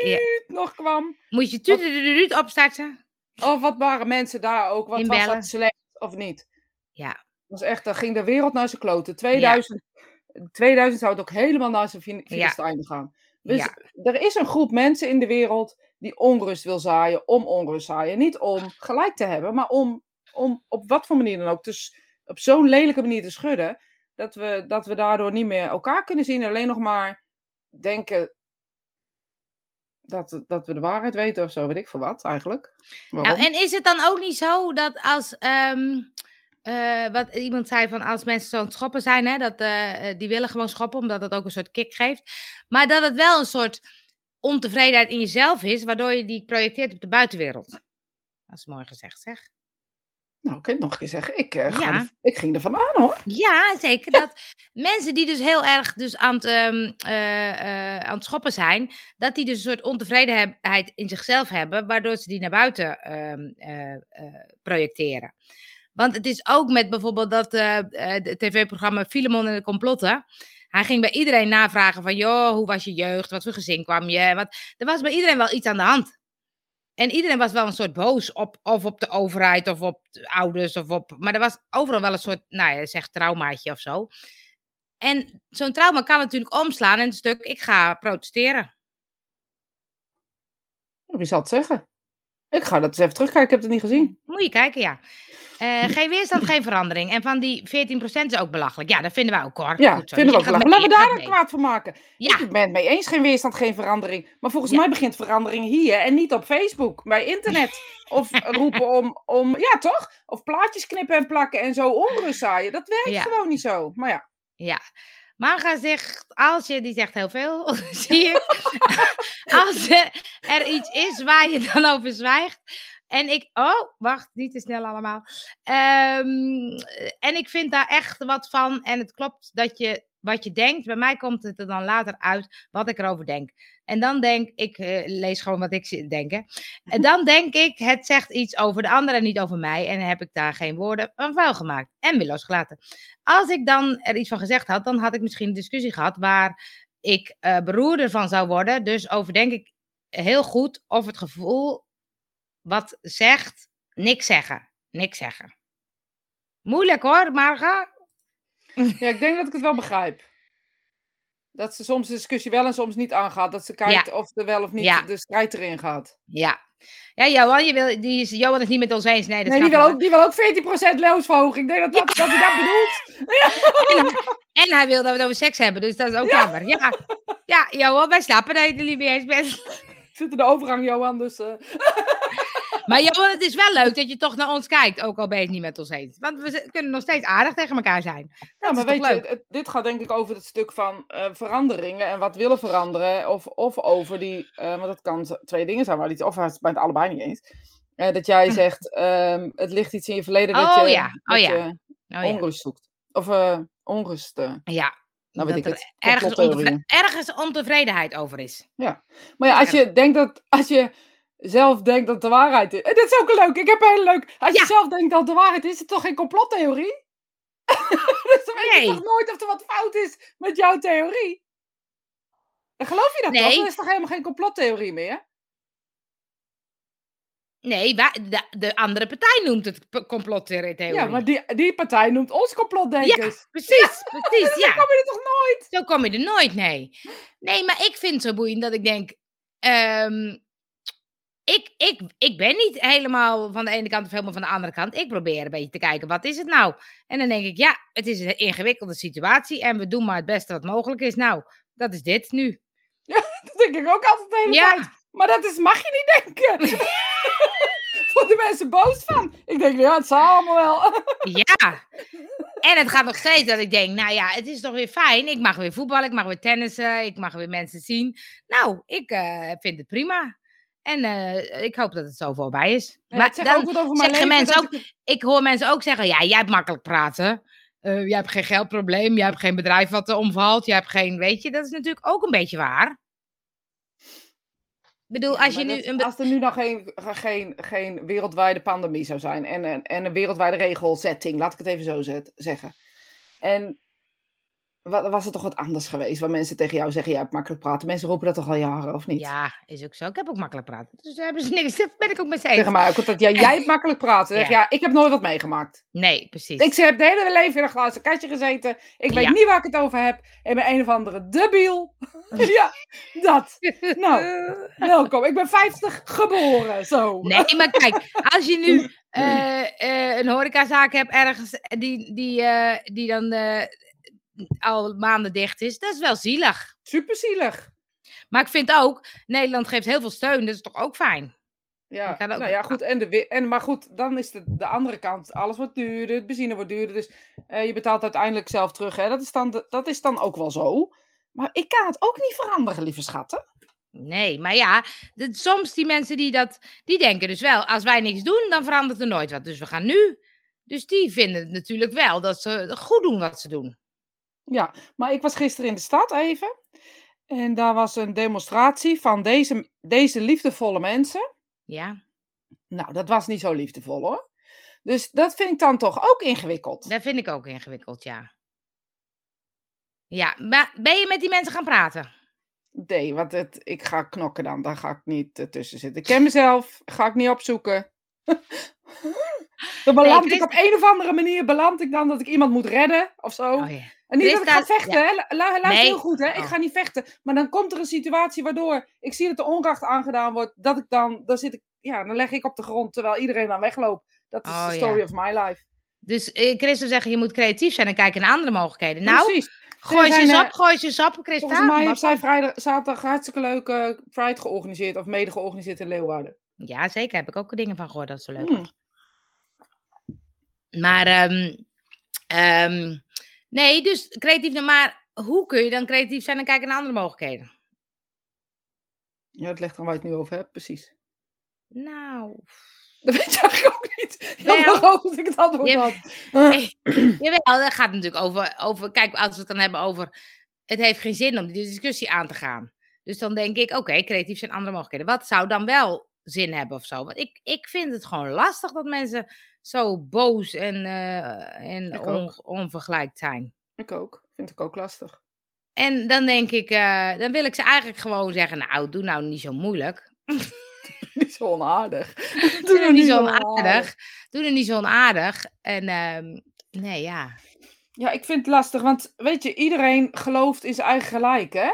ja, ja. nog kwam. Moet je tuut opstarten? Of wat waren mensen daar ook? Wat was dat slecht of niet? Ja. Was echt, dan ging de wereld naar zijn kloten. 2000, 2000 zou het ook helemaal naar zijn Filistijnen ja. gaan. Dus er is een groep mensen in de wereld die onrust wil zaaien, om onrust zaaien. Niet om gelijk te hebben, maar om, om op wat voor manier dan ook, dus op zo'n lelijke manier te schudden, dat we, dat we daardoor niet meer elkaar kunnen zien. Alleen nog maar denken dat, dat we de waarheid weten of zo, weet ik veel wat eigenlijk. Nou, en is het dan ook niet zo dat als... Um uh, wat iemand zei van als mensen zo aan het schoppen zijn, hè, dat, uh, die willen gewoon schoppen omdat het ook een soort kick geeft. Maar dat het wel een soort ontevredenheid in jezelf is, waardoor je die projecteert op de buitenwereld. Dat is mooi gezegd, zeg. Nou, ik kan het nog een keer zeggen. Ik, uh, ja. er, ik ging ervan aan hoor. Ja, zeker. Dat mensen die dus heel erg dus aan, het, um, aan het schoppen zijn, dat die dus een soort ontevredenheid in zichzelf hebben, waardoor ze die naar buiten uh, projecteren. Want het is ook met bijvoorbeeld dat uh, tv-programma Filemon en de complotten. Hij ging bij iedereen navragen van, joh, hoe was je jeugd? Wat voor gezin kwam je? Wat, er was bij iedereen wel iets aan de hand. En iedereen was wel een soort boos op, of op de overheid of op de ouders. Of op, maar er was overal wel een soort, nou ja, zeg traumaatje of zo. En zo'n trauma kan natuurlijk omslaan in een stuk, ik ga protesteren. Wie zal het zeggen? Ik ga dat eens even terugkijken, ik heb het niet gezien. Moet je kijken, ja. Eh, geen weerstand, geen verandering. En van die 14% is ook belachelijk. Ja, dat vinden wij ook hoor. Ja, Goed zo. vinden we Je ook belachelijk. Laten we daar een kwaad van maken. Ja. Ik ben het mee eens, geen weerstand, geen verandering. Maar volgens Ja. mij begint verandering hier en niet op Facebook, bij internet. Of roepen om, om, ja toch? Of plaatjes knippen en plakken en zo onrust zaaien. Dat werkt Ja. gewoon niet zo. Maar ja, Ja. Marga zegt, als je, die zegt heel veel, zie je. als er iets is waar je dan over zwijgt. En ik, oh, wacht, niet te snel allemaal. Ehm, en ik vind daar echt wat van. En het klopt dat je wat je denkt. Bij mij komt het er dan later uit wat ik erover denk. En dan denk ik, eh, lees gewoon wat ik zit te denken. En dan denk ik, het zegt iets over de ander en niet over mij. En heb ik daar geen woorden van vuil gemaakt. En weer losgelaten. Als ik dan er iets van gezegd had, dan had ik misschien een discussie gehad waar ik eh beroerder van zou worden. Dus overdenk ik heel goed of het gevoel wat zegt, niks zeggen. Niks zeggen. Moeilijk hoor, Marga. ja, ik denk dat ik het wel begrijp. Dat ze soms de discussie wel en soms niet aangaat. Dat ze kijkt of er wel of niet Ja. de strijd erin gaat. Ja. Ja, Johan, je wil, die is, Johan is niet met ons eens. Nee, dat Nee, die wil, ook, die wil ook 14% loonsverhoging. Ik denk dat, dat, dat hij dat bedoelt. En hij wil dat we het over seks hebben, dus dat is ook Ja. jammer. Ja, ja Johan, wij snappen dat je het er niet mee eens bent. Zit in de overgang, Johan. Dus, eh, Maar Johan, het is wel leuk dat je toch naar ons kijkt, ook al ben je het niet met ons eens. Want we kunnen nog steeds aardig tegen elkaar zijn. Dat Ja, maar weet je, leuk? dit gaat denk ik over het stuk van eh, veranderingen en wat willen veranderen. Of, of over die, eh, want dat kan twee dingen zijn, waar iets, of het het allebei niet eens. Eh, dat jij zegt, ehm, het ligt iets in je verleden dat Oh je, ja, oh dat ja. je Oh, ja. onrust zoekt. Of onrust, ja. nou weet dat ik er ergens, ergens ontevredenheid over is. Maar ja, als je denkt dat, als je zelf denkt dat de waarheid is. En dit is ook leuk, ik heb een hele leuk. Als Ja. je zelf denkt dat de waarheid is, is het toch geen complottheorie? dus dan weet Nee. je toch nooit of er wat fout is met jouw theorie? Dan geloof je dat toch? Dan is toch helemaal geen complottheorie meer? Nee, de, de andere partij noemt het complottheorie. Ja, maar die, die partij noemt ons complotdenkers. Precies, precies, Dan ja. kom je er toch nooit? Zo kom je er nooit, nee. Nee, maar ik vind het zo boeiend dat ik denk... ehm, ik, ik, ik ben niet helemaal van de ene kant of helemaal van de andere kant. Ik probeer een beetje te kijken, wat is het nou? En dan denk ik, ja, het is een ingewikkelde situatie en we doen maar het beste wat mogelijk is. Nou, dat is dit nu. Dat denk ik ook altijd de hele Ja. tijd. Maar dat is, mag je niet denken. Worden mensen boos van? Ik denk, ja, het zal allemaal wel. Ja. En het gaat nog steeds dat ik denk, nou ja, het is toch weer fijn. Ik mag weer voetballen, ik mag weer tennissen, ik mag weer mensen zien. Nou, ik eh, vind het prima. En eh, ik hoop dat het zo voorbij is. Ja, maar zegt dan ook over mijn leven. mensen ik- ik hoor mensen ook zeggen, ja, jij hebt makkelijk praten. Eh, jij hebt geen geldprobleem, jij hebt geen bedrijf wat er omvalt, jij hebt geen, weet je, dat is natuurlijk ook een beetje waar. Ik bedoel, als je nu een... als er nu nog geen, geen, geen wereldwijde pandemie zou zijn en, en, en een wereldwijde regelzetting, laat ik het even zo zet, zeggen. En was het toch wat anders geweest, waar mensen tegen jou zeggen, jij hebt makkelijk praten. Mensen roepen dat toch al jaren, of niet? Ja, is ook zo. Ik heb ook makkelijk praten. Dus daar hebben ze niks, dat ben ik ook met ze. Tegen mij ook altijd, ja, jij hebt makkelijk praten. Zeg, Ja. ja. ik heb nooit wat meegemaakt. Nee, precies. Ik heb het hele leven in een glazen katje gezeten. Ik weet Ja. niet waar ik het over heb. Ik ben een of andere debiel. ja, dat. Nou, welkom. Ik ben 50 geboren, zo. Nee, maar kijk, als je nu eh, eh, een horecazaak hebt ergens die, die, eh, die dan al maanden dicht is, dat is wel zielig. Super zielig. Maar ik vind ook, Nederland geeft heel veel steun, dat is toch ook fijn? Ja, ook- nou ja, goed. En de, en, maar goed, dan is de, de andere kant. Alles wordt duurder, het benzine wordt duurder. Dus eh, je betaalt uiteindelijk zelf terug. Hè. Dat, is dan, dat is dan ook wel zo. Maar ik kan het ook niet veranderen, lieve schatten. Nee, maar ja, de- soms die mensen die dat, die denken dus wel, als wij niks doen, dan verandert er nooit wat. Dus we gaan nu. Dus die vinden het natuurlijk wel dat ze goed doen wat ze doen. Ja, maar ik was gisteren in de stad even. En daar was een demonstratie van deze, deze liefdevolle mensen. Ja, Nou, dat was niet zo liefdevol hoor. Dus dat vind ik dan toch ook ingewikkeld. dat vind ik ook ingewikkeld, ja. Ja, maar ben je met die mensen gaan praten? Nee, want het, ik ga knokken dan. Daar ga ik niet eh, tussen zitten. Ik ken mezelf. Ga ik niet opzoeken. dan beland ik op een of andere manier beland ik dan dat ik iemand moet redden of zo. Oh, ja. En niet dat ik ga Christa, vechten, hè. Lu- lu- Luister Nee. heel goed, hè. Ik Oh. ga niet vechten. Maar dan komt er een situatie waardoor ik zie dat er onrecht aangedaan wordt. Dat ik dan, dan zit ik, ja, dan leg ik op de grond terwijl iedereen dan wegloopt. Dat is Oh, de ja. story of my life. Dus eh, Chris zou zeggen, je moet creatief zijn en kijken naar andere mogelijkheden. Nou, Precies. gooi zijn, ze eh, sap, gooi ze sap, Chris. Volgens mij heeft zij vrijdag, zaterdag hartstikke leuk eh, Pride georganiseerd. Of mede georganiseerd in Leeuwarden. Ja, zeker. Heb ik ook dingen van gehoord. Dat zo leuk. Hmm. Maar, ehm, ehm, nee, dus creatief. Maar hoe kun je dan creatief zijn en kijken naar andere mogelijkheden? Ja, het ligt aan waar je het nu over hebt, precies. Nou, Dat weet je eigenlijk ook niet. Wel. Jammer ook dat ik het antwoord Je- had. jawel, dat gaat natuurlijk over, over. Kijk, als we het dan hebben over. Het heeft geen zin om die discussie aan te gaan. Dus dan denk ik, oké, creatief zijn andere mogelijkheden. Wat zou dan wel zin hebben of zo? Want ik, ik vind het gewoon lastig dat mensen zo boos en, eh, en Ik on, onvergelijkt zijn. Ik ook. Vind ik ook lastig. En dan denk ik, eh, dan wil ik ze eigenlijk gewoon zeggen, nou, doe nou niet zo moeilijk. Niet zo onaardig. Doe er niet zo onaardig. Doe er niet zo onaardig. En ehm, nee, ja. Ja, ik vind het lastig, want weet je, iedereen gelooft in zijn eigen gelijk, hè?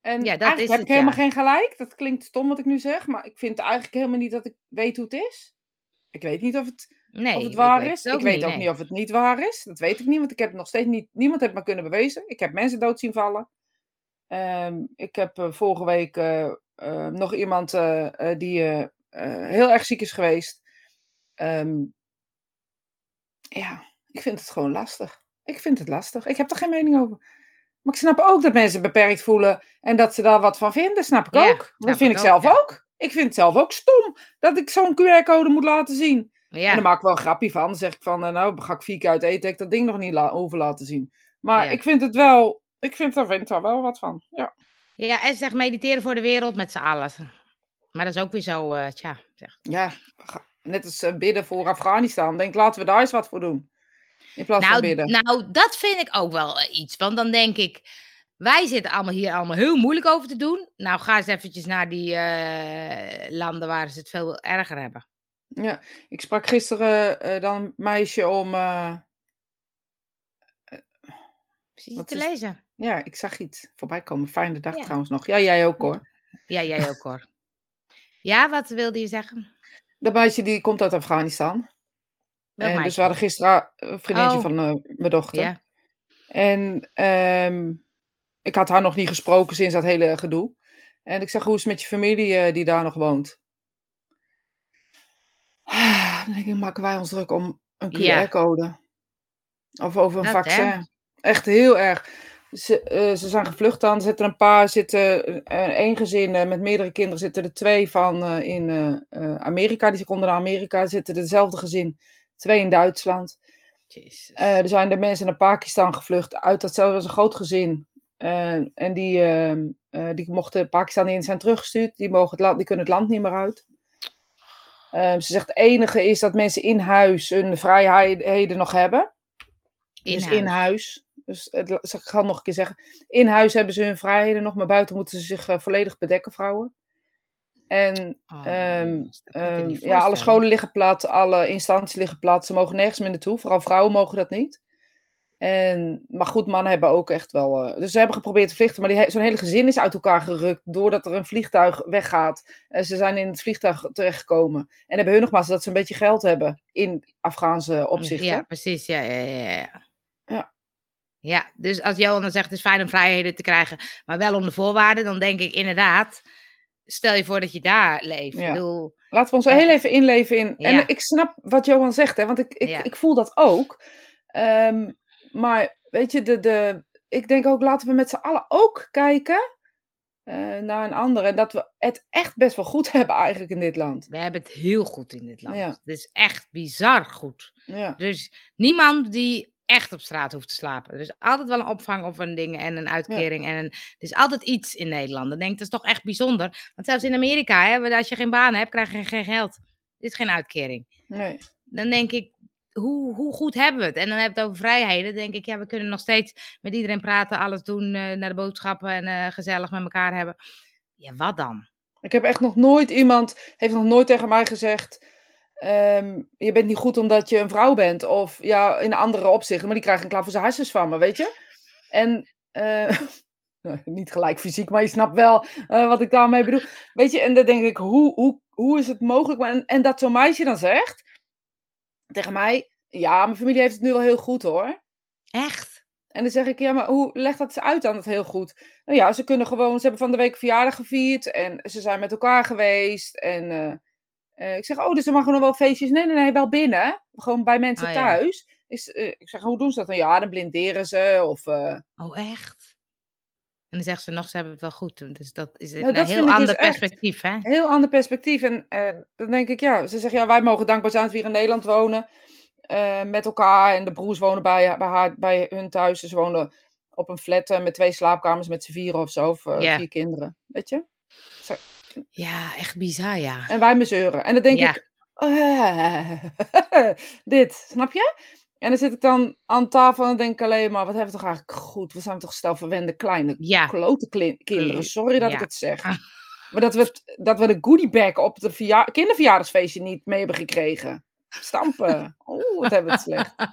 En Ja, dat eigenlijk is heb het, ik helemaal ja. geen gelijk. Dat klinkt stom wat ik nu zeg, maar ik vind eigenlijk helemaal niet dat ik weet hoe het is. Ik weet niet of het, Nee, of het waar is. het Ik weet ook nee. niet of het niet waar is. Dat weet ik niet, want ik heb het nog steeds niet. Niemand heeft me kunnen bewezen. Ik heb mensen dood zien vallen. Ehm, ik heb eh, vorige week eh, eh, nog iemand die heel erg ziek is geweest. Ehm, ja, ik vind het gewoon lastig. Ik vind het lastig. Ik heb er geen mening over. Maar ik snap ook dat mensen beperkt voelen en dat ze daar wat van vinden. Snap ik Ja, ook. Dat vind ik ik ook, zelf ja. ook. Ik vind het zelf ook stom dat ik zo'n QR-code moet laten zien. En Ja, dan maak ik wel een grapje van. Dan zeg ik van, eh, nou ga ik vier keer uit eten, heb ik dat ding nog niet la over laten zien. Maar Ja. ik vind het wel, ik vind er, vind er wel wat van. Ja. ja, en zeg mediteren voor de wereld met z'n allen. Maar dat is ook weer zo, eh, tja. Zeg. Ja, net als eh, bidden voor Afghanistan. Denk, laten we daar eens wat voor doen. In plaats van Nou, bidden. nou, dat vind ik ook wel iets. Want dan denk ik, wij zitten allemaal hier allemaal heel moeilijk over te doen. Nou, ga eens eventjes naar die landen waar ze het veel erger hebben. Ja, ik sprak gisteren eh, dan een meisje om. eh, Precies Wat te is- lezen. ja, ik zag iets voorbij komen. Fijne dag Ja. trouwens nog. Ja, jij ook hoor. Ja, jij ook hoor. Ja, wat wilde je zeggen? Dat meisje die komt uit Afghanistan. Welk en dus we hadden gisteren een vriendinnetje Oh. van eh, mijn dochter. Ja, En ehm, ik had haar nog niet gesproken sinds dat hele gedoe. En ik zeg, hoe is het met je familie eh, die daar nog woont? Dan denk ik, maken wij ons druk om een. QR-code. Of over een Dat, vaccin. Echt heel erg. Ze, eh, ze zijn gevlucht dan. Er zitten een paar, zitten één gezin met meerdere kinderen, zitten er twee van in Amerika. Die konden naar Amerika. Zitten dezelfde gezin, twee in Duitsland. Jezus. Er zijn de mensen naar Pakistan gevlucht uit datzelfde was een groot gezin. En die, die mochten Pakistan in zijn teruggestuurd. Die, mogen het land, die kunnen het land niet meer uit. Ehm, ze zegt het enige is dat mensen in huis hun vrijheden nog hebben. in dus huis. in huis. Dus het, ik ga het nog een keer zeggen. In huis hebben ze hun vrijheden nog, maar buiten moeten ze zich eh, volledig bedekken, vrouwen. En Oh, ehm, Ehm, ja, alle scholen liggen plat, alle instanties liggen plat. Ze mogen nergens meer naartoe. Vooral vrouwen mogen dat niet. En, maar goed, mannen hebben ook echt wel. eh, dus ze hebben geprobeerd te vluchten, maar die he- zo'n hele gezin is uit elkaar gerukt doordat er een vliegtuig weggaat. En ze zijn in het vliegtuig terechtgekomen. En hebben hun nogmaals dat ze een beetje geld hebben in Afghaanse opzichten. Ja, precies. Ja, ja, ja, ja. Ja. Dus als Johan dan zegt het is fijn om vrijheden te krijgen, maar wel onder voorwaarden, dan denk ik inderdaad, stel je voor dat je daar leeft. Ja. Ik bedoel, Laten we ons heel even inleven in. Ja. En ik snap wat Johan zegt, hè, want ik, ik, ik voel dat ook. Ehm, maar weet je, de, de, ik denk ook, laten we met z'n allen ook kijken eh, naar een ander. En dat we het echt best wel goed hebben eigenlijk in dit land. we hebben het heel goed in dit land. Ja. Het is echt bizar goed. Ja, is niemand die echt op straat hoeft te slapen. Er is altijd wel een opvang of een ding en een uitkering. En een, er is altijd iets in Nederland. Dan denk ik, dat is toch echt bijzonder. Want zelfs in Amerika, hè, als je geen baan hebt, krijg je geen geld. Dit is geen uitkering. nee. dan denk ik, hoe, hoe goed hebben we het? En dan heb je het over vrijheden. Denk ik, ja, we kunnen nog steeds met iedereen praten, alles doen, eh, naar de boodschappen en eh, gezellig met elkaar hebben. Ja, wat dan? Ik heb echt nog nooit iemand, heeft nog nooit tegen mij gezegd. ehm, je bent niet goed omdat je een vrouw bent. Of ja, in andere opzichten. Maar die krijgen een klap voor zijn hartjes van me, weet je? En eh, niet gelijk fysiek, maar je snapt wel wat ik daarmee bedoel. Weet je, en dan denk ik, hoe, hoe, hoe is het mogelijk? En, en dat zo'n meisje dan zegt. Tegen mij, ja, mijn familie heeft het nu wel heel goed hoor. Echt? En dan zeg ik, ja, maar hoe legt dat ze uit dan het heel goed? Nou ja, ze kunnen gewoon, ze hebben van de week verjaardag gevierd en ze zijn met elkaar geweest. En eh, eh, ik zeg, oh, dus er mag nog wel feestjes? Nee, nee, nee, wel binnen. Gewoon bij mensen ja. thuis. Is, eh, ik zeg, hoe doen ze dat dan? Ja, dan blinderen ze. Of, Oh, echt? En dan zegt ze nog, ze hebben het wel goed. Dus dat is Nou, een dat heel dus ander perspectief, hè? heel ander perspectief. En eh, dan denk ik, ja, ze zeggen, ja, wij mogen dankbaar zijn dat we hier in Nederland wonen. eh, met elkaar. En de broers wonen bij, bij, haar, bij hun thuis. Ze wonen op een flat eh, met twee slaapkamers met z'n vieren of zo. Of vier kinderen. Weet je? Ja, echt bizar, ja. En wij me zeuren. En dan denk Ja. ik, dit, snap je? En dan zit ik dan aan tafel en denk ik alleen maar, wat hebben we toch eigenlijk goed? We zijn toch stel verwende kleine Ja. klote kinderen. Mm, Sorry dat ik het zeg. Ah. Maar dat we, het- dat we de goodiebag op de verja- kinderverjaardagsfeestje niet mee hebben gekregen. Stampen. Oeh, wat hebben we het slecht.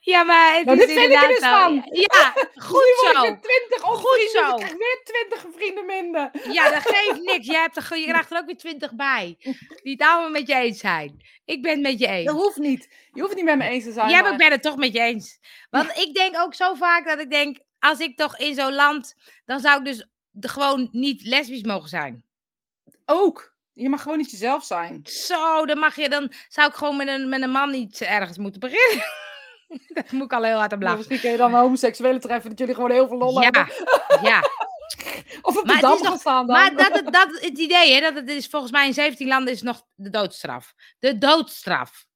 Ja, maar het Nou, is dit vind ik er dus zo. van. Ja, goed Nu word zo. ik weer 20 Goed zo. dus ik krijg weer 20 vrienden minder. Ja, dat geeft niks. Je, hebt er, je krijgt er ook weer twintig bij. Die het allemaal met je eens zijn. Ik ben het met je eens. Dat hoeft niet. Je hoeft het niet met me eens te zijn. Ja, maar ik ben het toch met je eens. Want ik denk ook zo vaak dat ik denk, als ik toch in zo'n land, dan zou ik dus gewoon niet lesbisch mogen zijn. Ook. Je mag gewoon niet jezelf zijn. Zo, dan mag je, dan zou ik gewoon met een, met een man niet ergens moeten beginnen. Daar moet ik al heel hard op lachen. misschien kun je dan een homoseksuele treffen dat jullie gewoon heel veel lol hebben. Ja. Of op Maar de het dam gaan staan dan. Maar dat, het- dat, het idee, hè, dat het is volgens mij in 17 landen is nog de doodstraf. De doodstraf.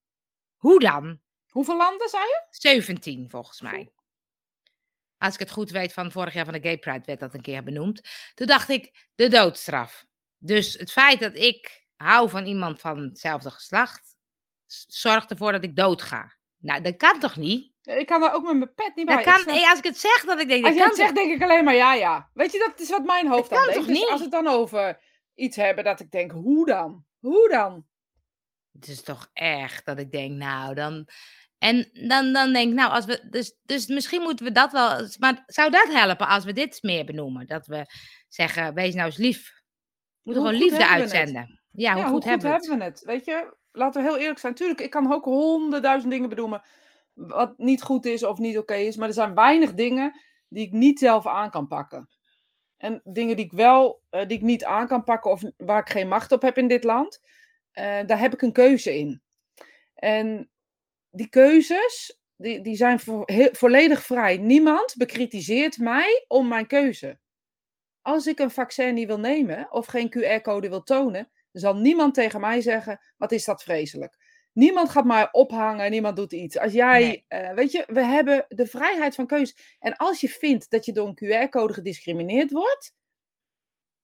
Hoe dan? Hoeveel landen zei je? 17 volgens mij. Als ik het goed weet, van vorig jaar van de Gay Pride werd dat een keer benoemd. Toen dacht ik, de doodstraf. Dus het feit dat ik hou van iemand van hetzelfde geslacht, zorgt ervoor dat ik doodga. Nou, dat kan toch niet? Ik kan daar ook met mijn pet niet bij. Dat Ik kan, snap- als ik het zeg, dat ik denk, Als dat je kan het zegt, denk ik alleen maar ja, ja. Weet je, dat is wat mijn hoofd kan aan toch denkt. Dus niet? als we het dan over iets hebben, dat ik denk, hoe dan? Hoe dan? Het is toch erg dat ik denk, nou dan. En dan, dan denk ik, nou, als we. Dus, dus misschien moeten we dat wel. Maar zou dat helpen als we dit meer benoemen? Dat we zeggen, wees nou eens lief. Moeten gewoon liefde uitzenden. Ja, hoe ja, goed, hebben we het? hebben we het? Weet je, laten we heel eerlijk zijn. Tuurlijk, ik kan ook honderdduizend dingen benoemen wat niet goed is of niet oké is. Maar er zijn weinig dingen die ik niet zelf aan kan pakken. En dingen die ik wel, eh, die ik niet aan kan pakken of waar ik geen macht op heb in dit land, eh, daar heb ik een keuze in. En die keuzes, die, die zijn vo- volledig vrij. Niemand bekritiseert mij om mijn keuze. Als ik een vaccin niet wil nemen of geen QR-code wil tonen, zal niemand tegen mij zeggen: wat is dat vreselijk. Niemand gaat mij ophangen, niemand doet iets. Als jij, Nee. eh, weet je, we hebben de vrijheid van keuze. En als je vindt dat je door een QR-code gediscrimineerd wordt,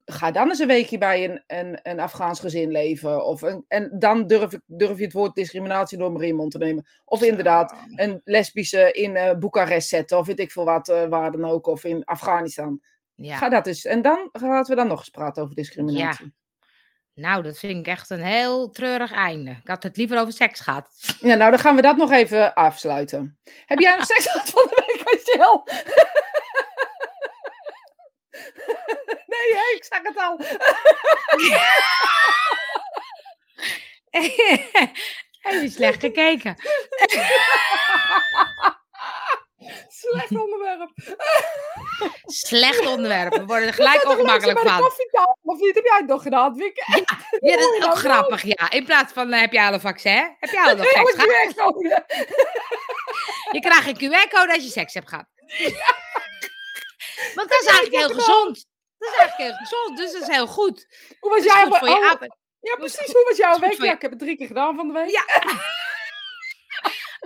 ga dan eens een weekje bij een, een, een Afghaans gezin leven. Of een, en dan durf, ik, durf je het woord discriminatie door mijn mond te nemen. Of inderdaad een lesbische in eh Boekarest zetten, of weet ik veel wat, eh, waar dan ook, of in Afghanistan. Ja. Ga dat eens. En dan laten we dan nog eens praten over discriminatie. Nou, dat vind ik echt een heel treurig einde. Ik had het liever over seks gehad. Ja, nou dan gaan we dat nog even afsluiten. Heb jij nog seks gehad van de week, Michel? Nee, ik zag het al. Heb je slecht gekeken? Slecht onderwerp. Slecht onderwerp. We worden er gelijk ongemakkelijk van. Of niet? Heb jij het nog gedaan? weekend? Ja, dat is ook grappig, ja. In plaats van, eh, heb je al een vaccin? Heb je al nog seks gehad? Je krijgt een QR-code als je seks hebt gehad. Want dat is eigenlijk heel gezond. Dat is eigenlijk heel gezond, dus dat is heel goed. Hoe was is jij voor je apen. Ja, precies. Hoe was jouw week? Ja, ik heb het drie keer gedaan van de week. Ja.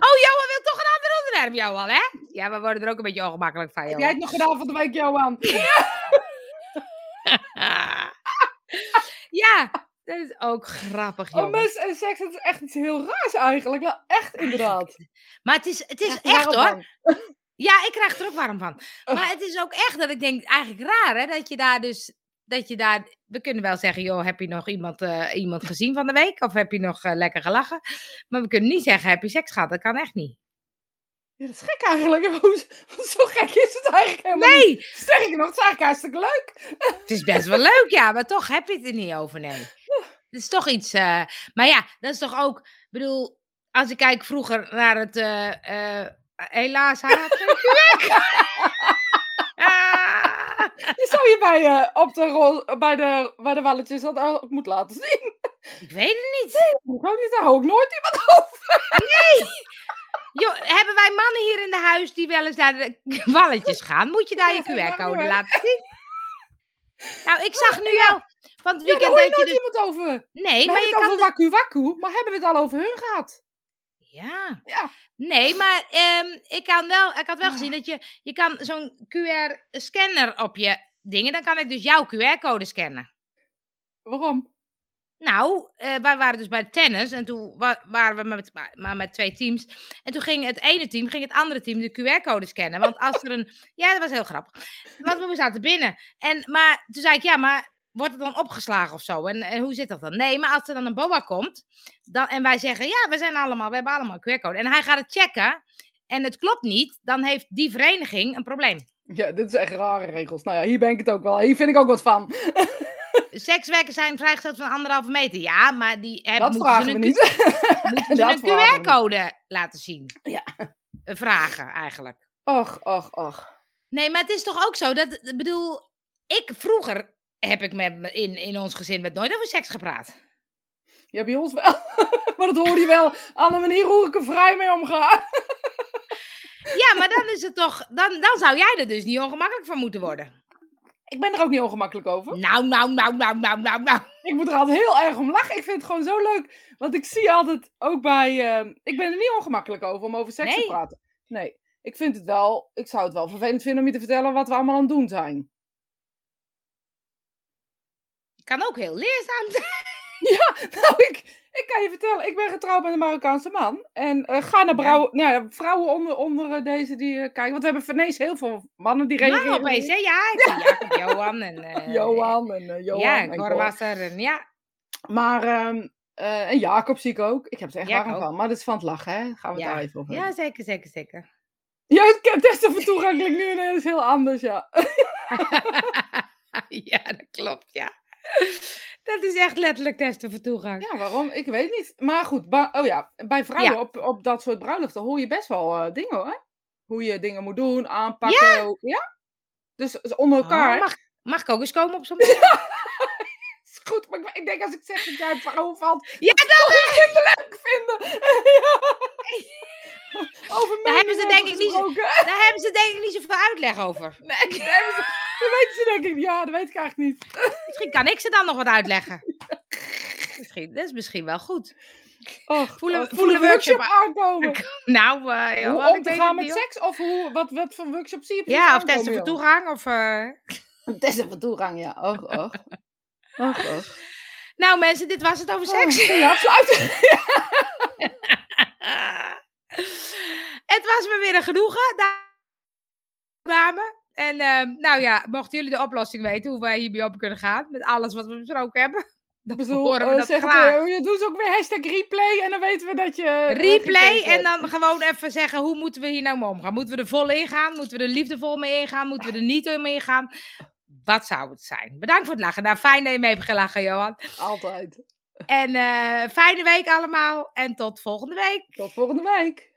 Oh, Johan wil toch een ander onderwerp, Johan, hè? Ja, we worden er ook een beetje ongemakkelijk van, Heb jij het nog gedaan van de week, Johan? ja, dat is ook grappig, Oh, Johan. mensen en seks, dat is echt iets heel raars eigenlijk. Wel echt, inderdaad. Maar het is, het is echt, hoor. van? Ja, ik krijg er ook warm van. Maar het is ook echt dat ik denk, eigenlijk raar, hè? Dat je daar dus, dat je daar, we kunnen wel zeggen, joh, heb je nog iemand, eh, iemand gezien van de week? Of heb je nog eh, lekker gelachen? Maar we kunnen niet zeggen, heb je seks gehad? Dat kan echt niet. Ja, dat is gek eigenlijk. Hoe- Zo gek is het eigenlijk helemaal niet. Nee, Sterker nog, het is eigenlijk hartstikke leuk. het is best wel leuk, ja, maar toch heb je het er niet over, nee. Het is toch iets, eh, maar ja, dat is toch ook, ik bedoel, als ik kijk vroeger naar het, eh, eh, helaas. Ah. Die zou je bij, op de rol, bij, de, bij de walletjes dat ook moeten laten zien. Ik weet het niet. Moet ook niet, daar hou ik nooit iemand over. Hebben wij mannen hier in de huis die wel eens naar de walletjes gaan? Moet je daar je QR-code laten zien? Nou, ik zag nu Ja. wel van het Ja, daar weekend je nooit dus... iemand over. Nee, We maar je het kan... over Waku Waku, maar hebben we het al over hun gehad? Ja. Ja. Nee, maar ehm, ik, kan wel, ik had wel gezien dat je... Je kan zo'n QR-scanner op je dingen... Dan kan ik dus jouw QR-code scannen. Waarom? Nou, eh, wij waren dus bij tennis en toen wa- waren we met, maar met twee teams. En toen ging het ene team, ging het andere team de QR-code scannen. Want als er een. Ja, dat was heel grappig. Want we zaten binnen. En, maar toen zei ik, ja, maar wordt het dan opgeslagen of zo? En, en hoe zit dat dan? Nee, maar als er dan een boa komt dan, en wij zeggen, ja, we zijn allemaal, we hebben allemaal een QR-code. En hij gaat het checken en het klopt niet, dan heeft die vereniging een probleem. Ja, dit is echt rare regels. Nou ja, hier ben ik het ook wel. Hier vind ik ook wat van. Sekswerkers zijn vrijgesteld van anderhalve meter. Ja, maar die hebben, Dat ze vragen we een niet. Moeten ze Dat een. QR-code laten zien? Ja. Eh, Vragen eigenlijk. Och, och, och. Nee, maar het is toch ook zo dat, ik bedoel, ik vroeger heb ik met, me- in, in ons gezin met nooit over seks gepraat. Ja, bij ons wel. maar dat hoor je wel aan de manier hoe ik er vrij mee omga. Ja, maar dan is het toch, dan, dan zou jij er dus niet ongemakkelijk van moeten worden. Ik ben er ook niet ongemakkelijk over. Nou, nou, nou, nou, nou, nou, nou. Ik moet er altijd heel erg om lachen. Ik vind het gewoon zo leuk. Want ik zie altijd ook bij... eh, ik ben er niet ongemakkelijk over om over seks Nee. te praten. Nee. Ik vind het wel... Ik zou het wel vervelend vinden om je te vertellen wat we allemaal aan het doen zijn. Kan ook heel leerzaam zijn. Nou, ik, ik kan je vertellen. Ik ben getrouwd met een Marokkaanse man. En eh, ga naar Ja. nou ja, vrouwen onder, onder eh, deze die eh, kijken. Want we hebben Venees heel veel mannen die reageren. Maar opeens, hè? Ja, Jacob, Johan en... eh, Johan en Johan. Ja, en Cor Cor. was er en ja. Maar, en Jacob zie ik ook. Ik heb er echt Ja, warm van. Maar dat is van het lachen, hè? Gaan we het Ja. daar even over Ja, zeker, zeker, zeker. Ja, het het testen van toegankelijk nu en is heel anders, ja. ja, dat klopt, ja. Dat is echt letterlijk testen voor toegang. Ja, waarom? Ik weet niet. Maar goed, oh ja, bij vrouwen Ja. op, op dat soort bruiloften hoor je best wel eh, dingen hoor. Hoe je dingen moet doen, aanpakken. Ja? ja? Dus, dus onder elkaar. Oh, mag, mag ik ook eens komen op zo'n is goed, maar ik, ik denk als ik zeg dat jij op vrouwen valt, Ja, dat ik het leuk vinden. ja. Over Daar hebben ze denk ik niet. Daar hebben ze denk ik niet zoveel uitleg over. Nee, daar hebben ze- dat weten ze denk ik. Ja, dat weet ik eigenlijk niet. Misschien kan ik ze dan nog wat uitleggen. Misschien, dat is misschien wel goed. Och, Voelen- oh, voelen workshop workshop aankomen. Nou, eh, Hoe om te weet gaan het met seks? Of hoe, wat, wat voor workshop zie je Ja, of testen voor joh? toegang. Of, eh, Testen voor toegang, ja. Och, och. Och, och. Nou mensen, dit was het over seks. Ja, sluit. het was me weer een genoegen, da- dame. En ehm, nou ja, mochten jullie de oplossing weten hoe wij hiermee op kunnen gaan, met alles wat we besproken hebben, dan bedoel, horen we eh, dat zeg het, graag. eh, je doet ook weer hashtag replay en dan weten we dat je... Replay en dan gewoon even zeggen, hoe moeten we hier nou mee omgaan? Moeten we er vol ingaan? Moeten we er liefdevol mee ingaan? Moeten we er niet mee ingaan? Wat zou het zijn? Bedankt voor het lachen. Nou, fijn dat je mee hebt gelachen, Johan. Altijd. En eh, fijne week allemaal. En tot volgende week. Tot volgende week.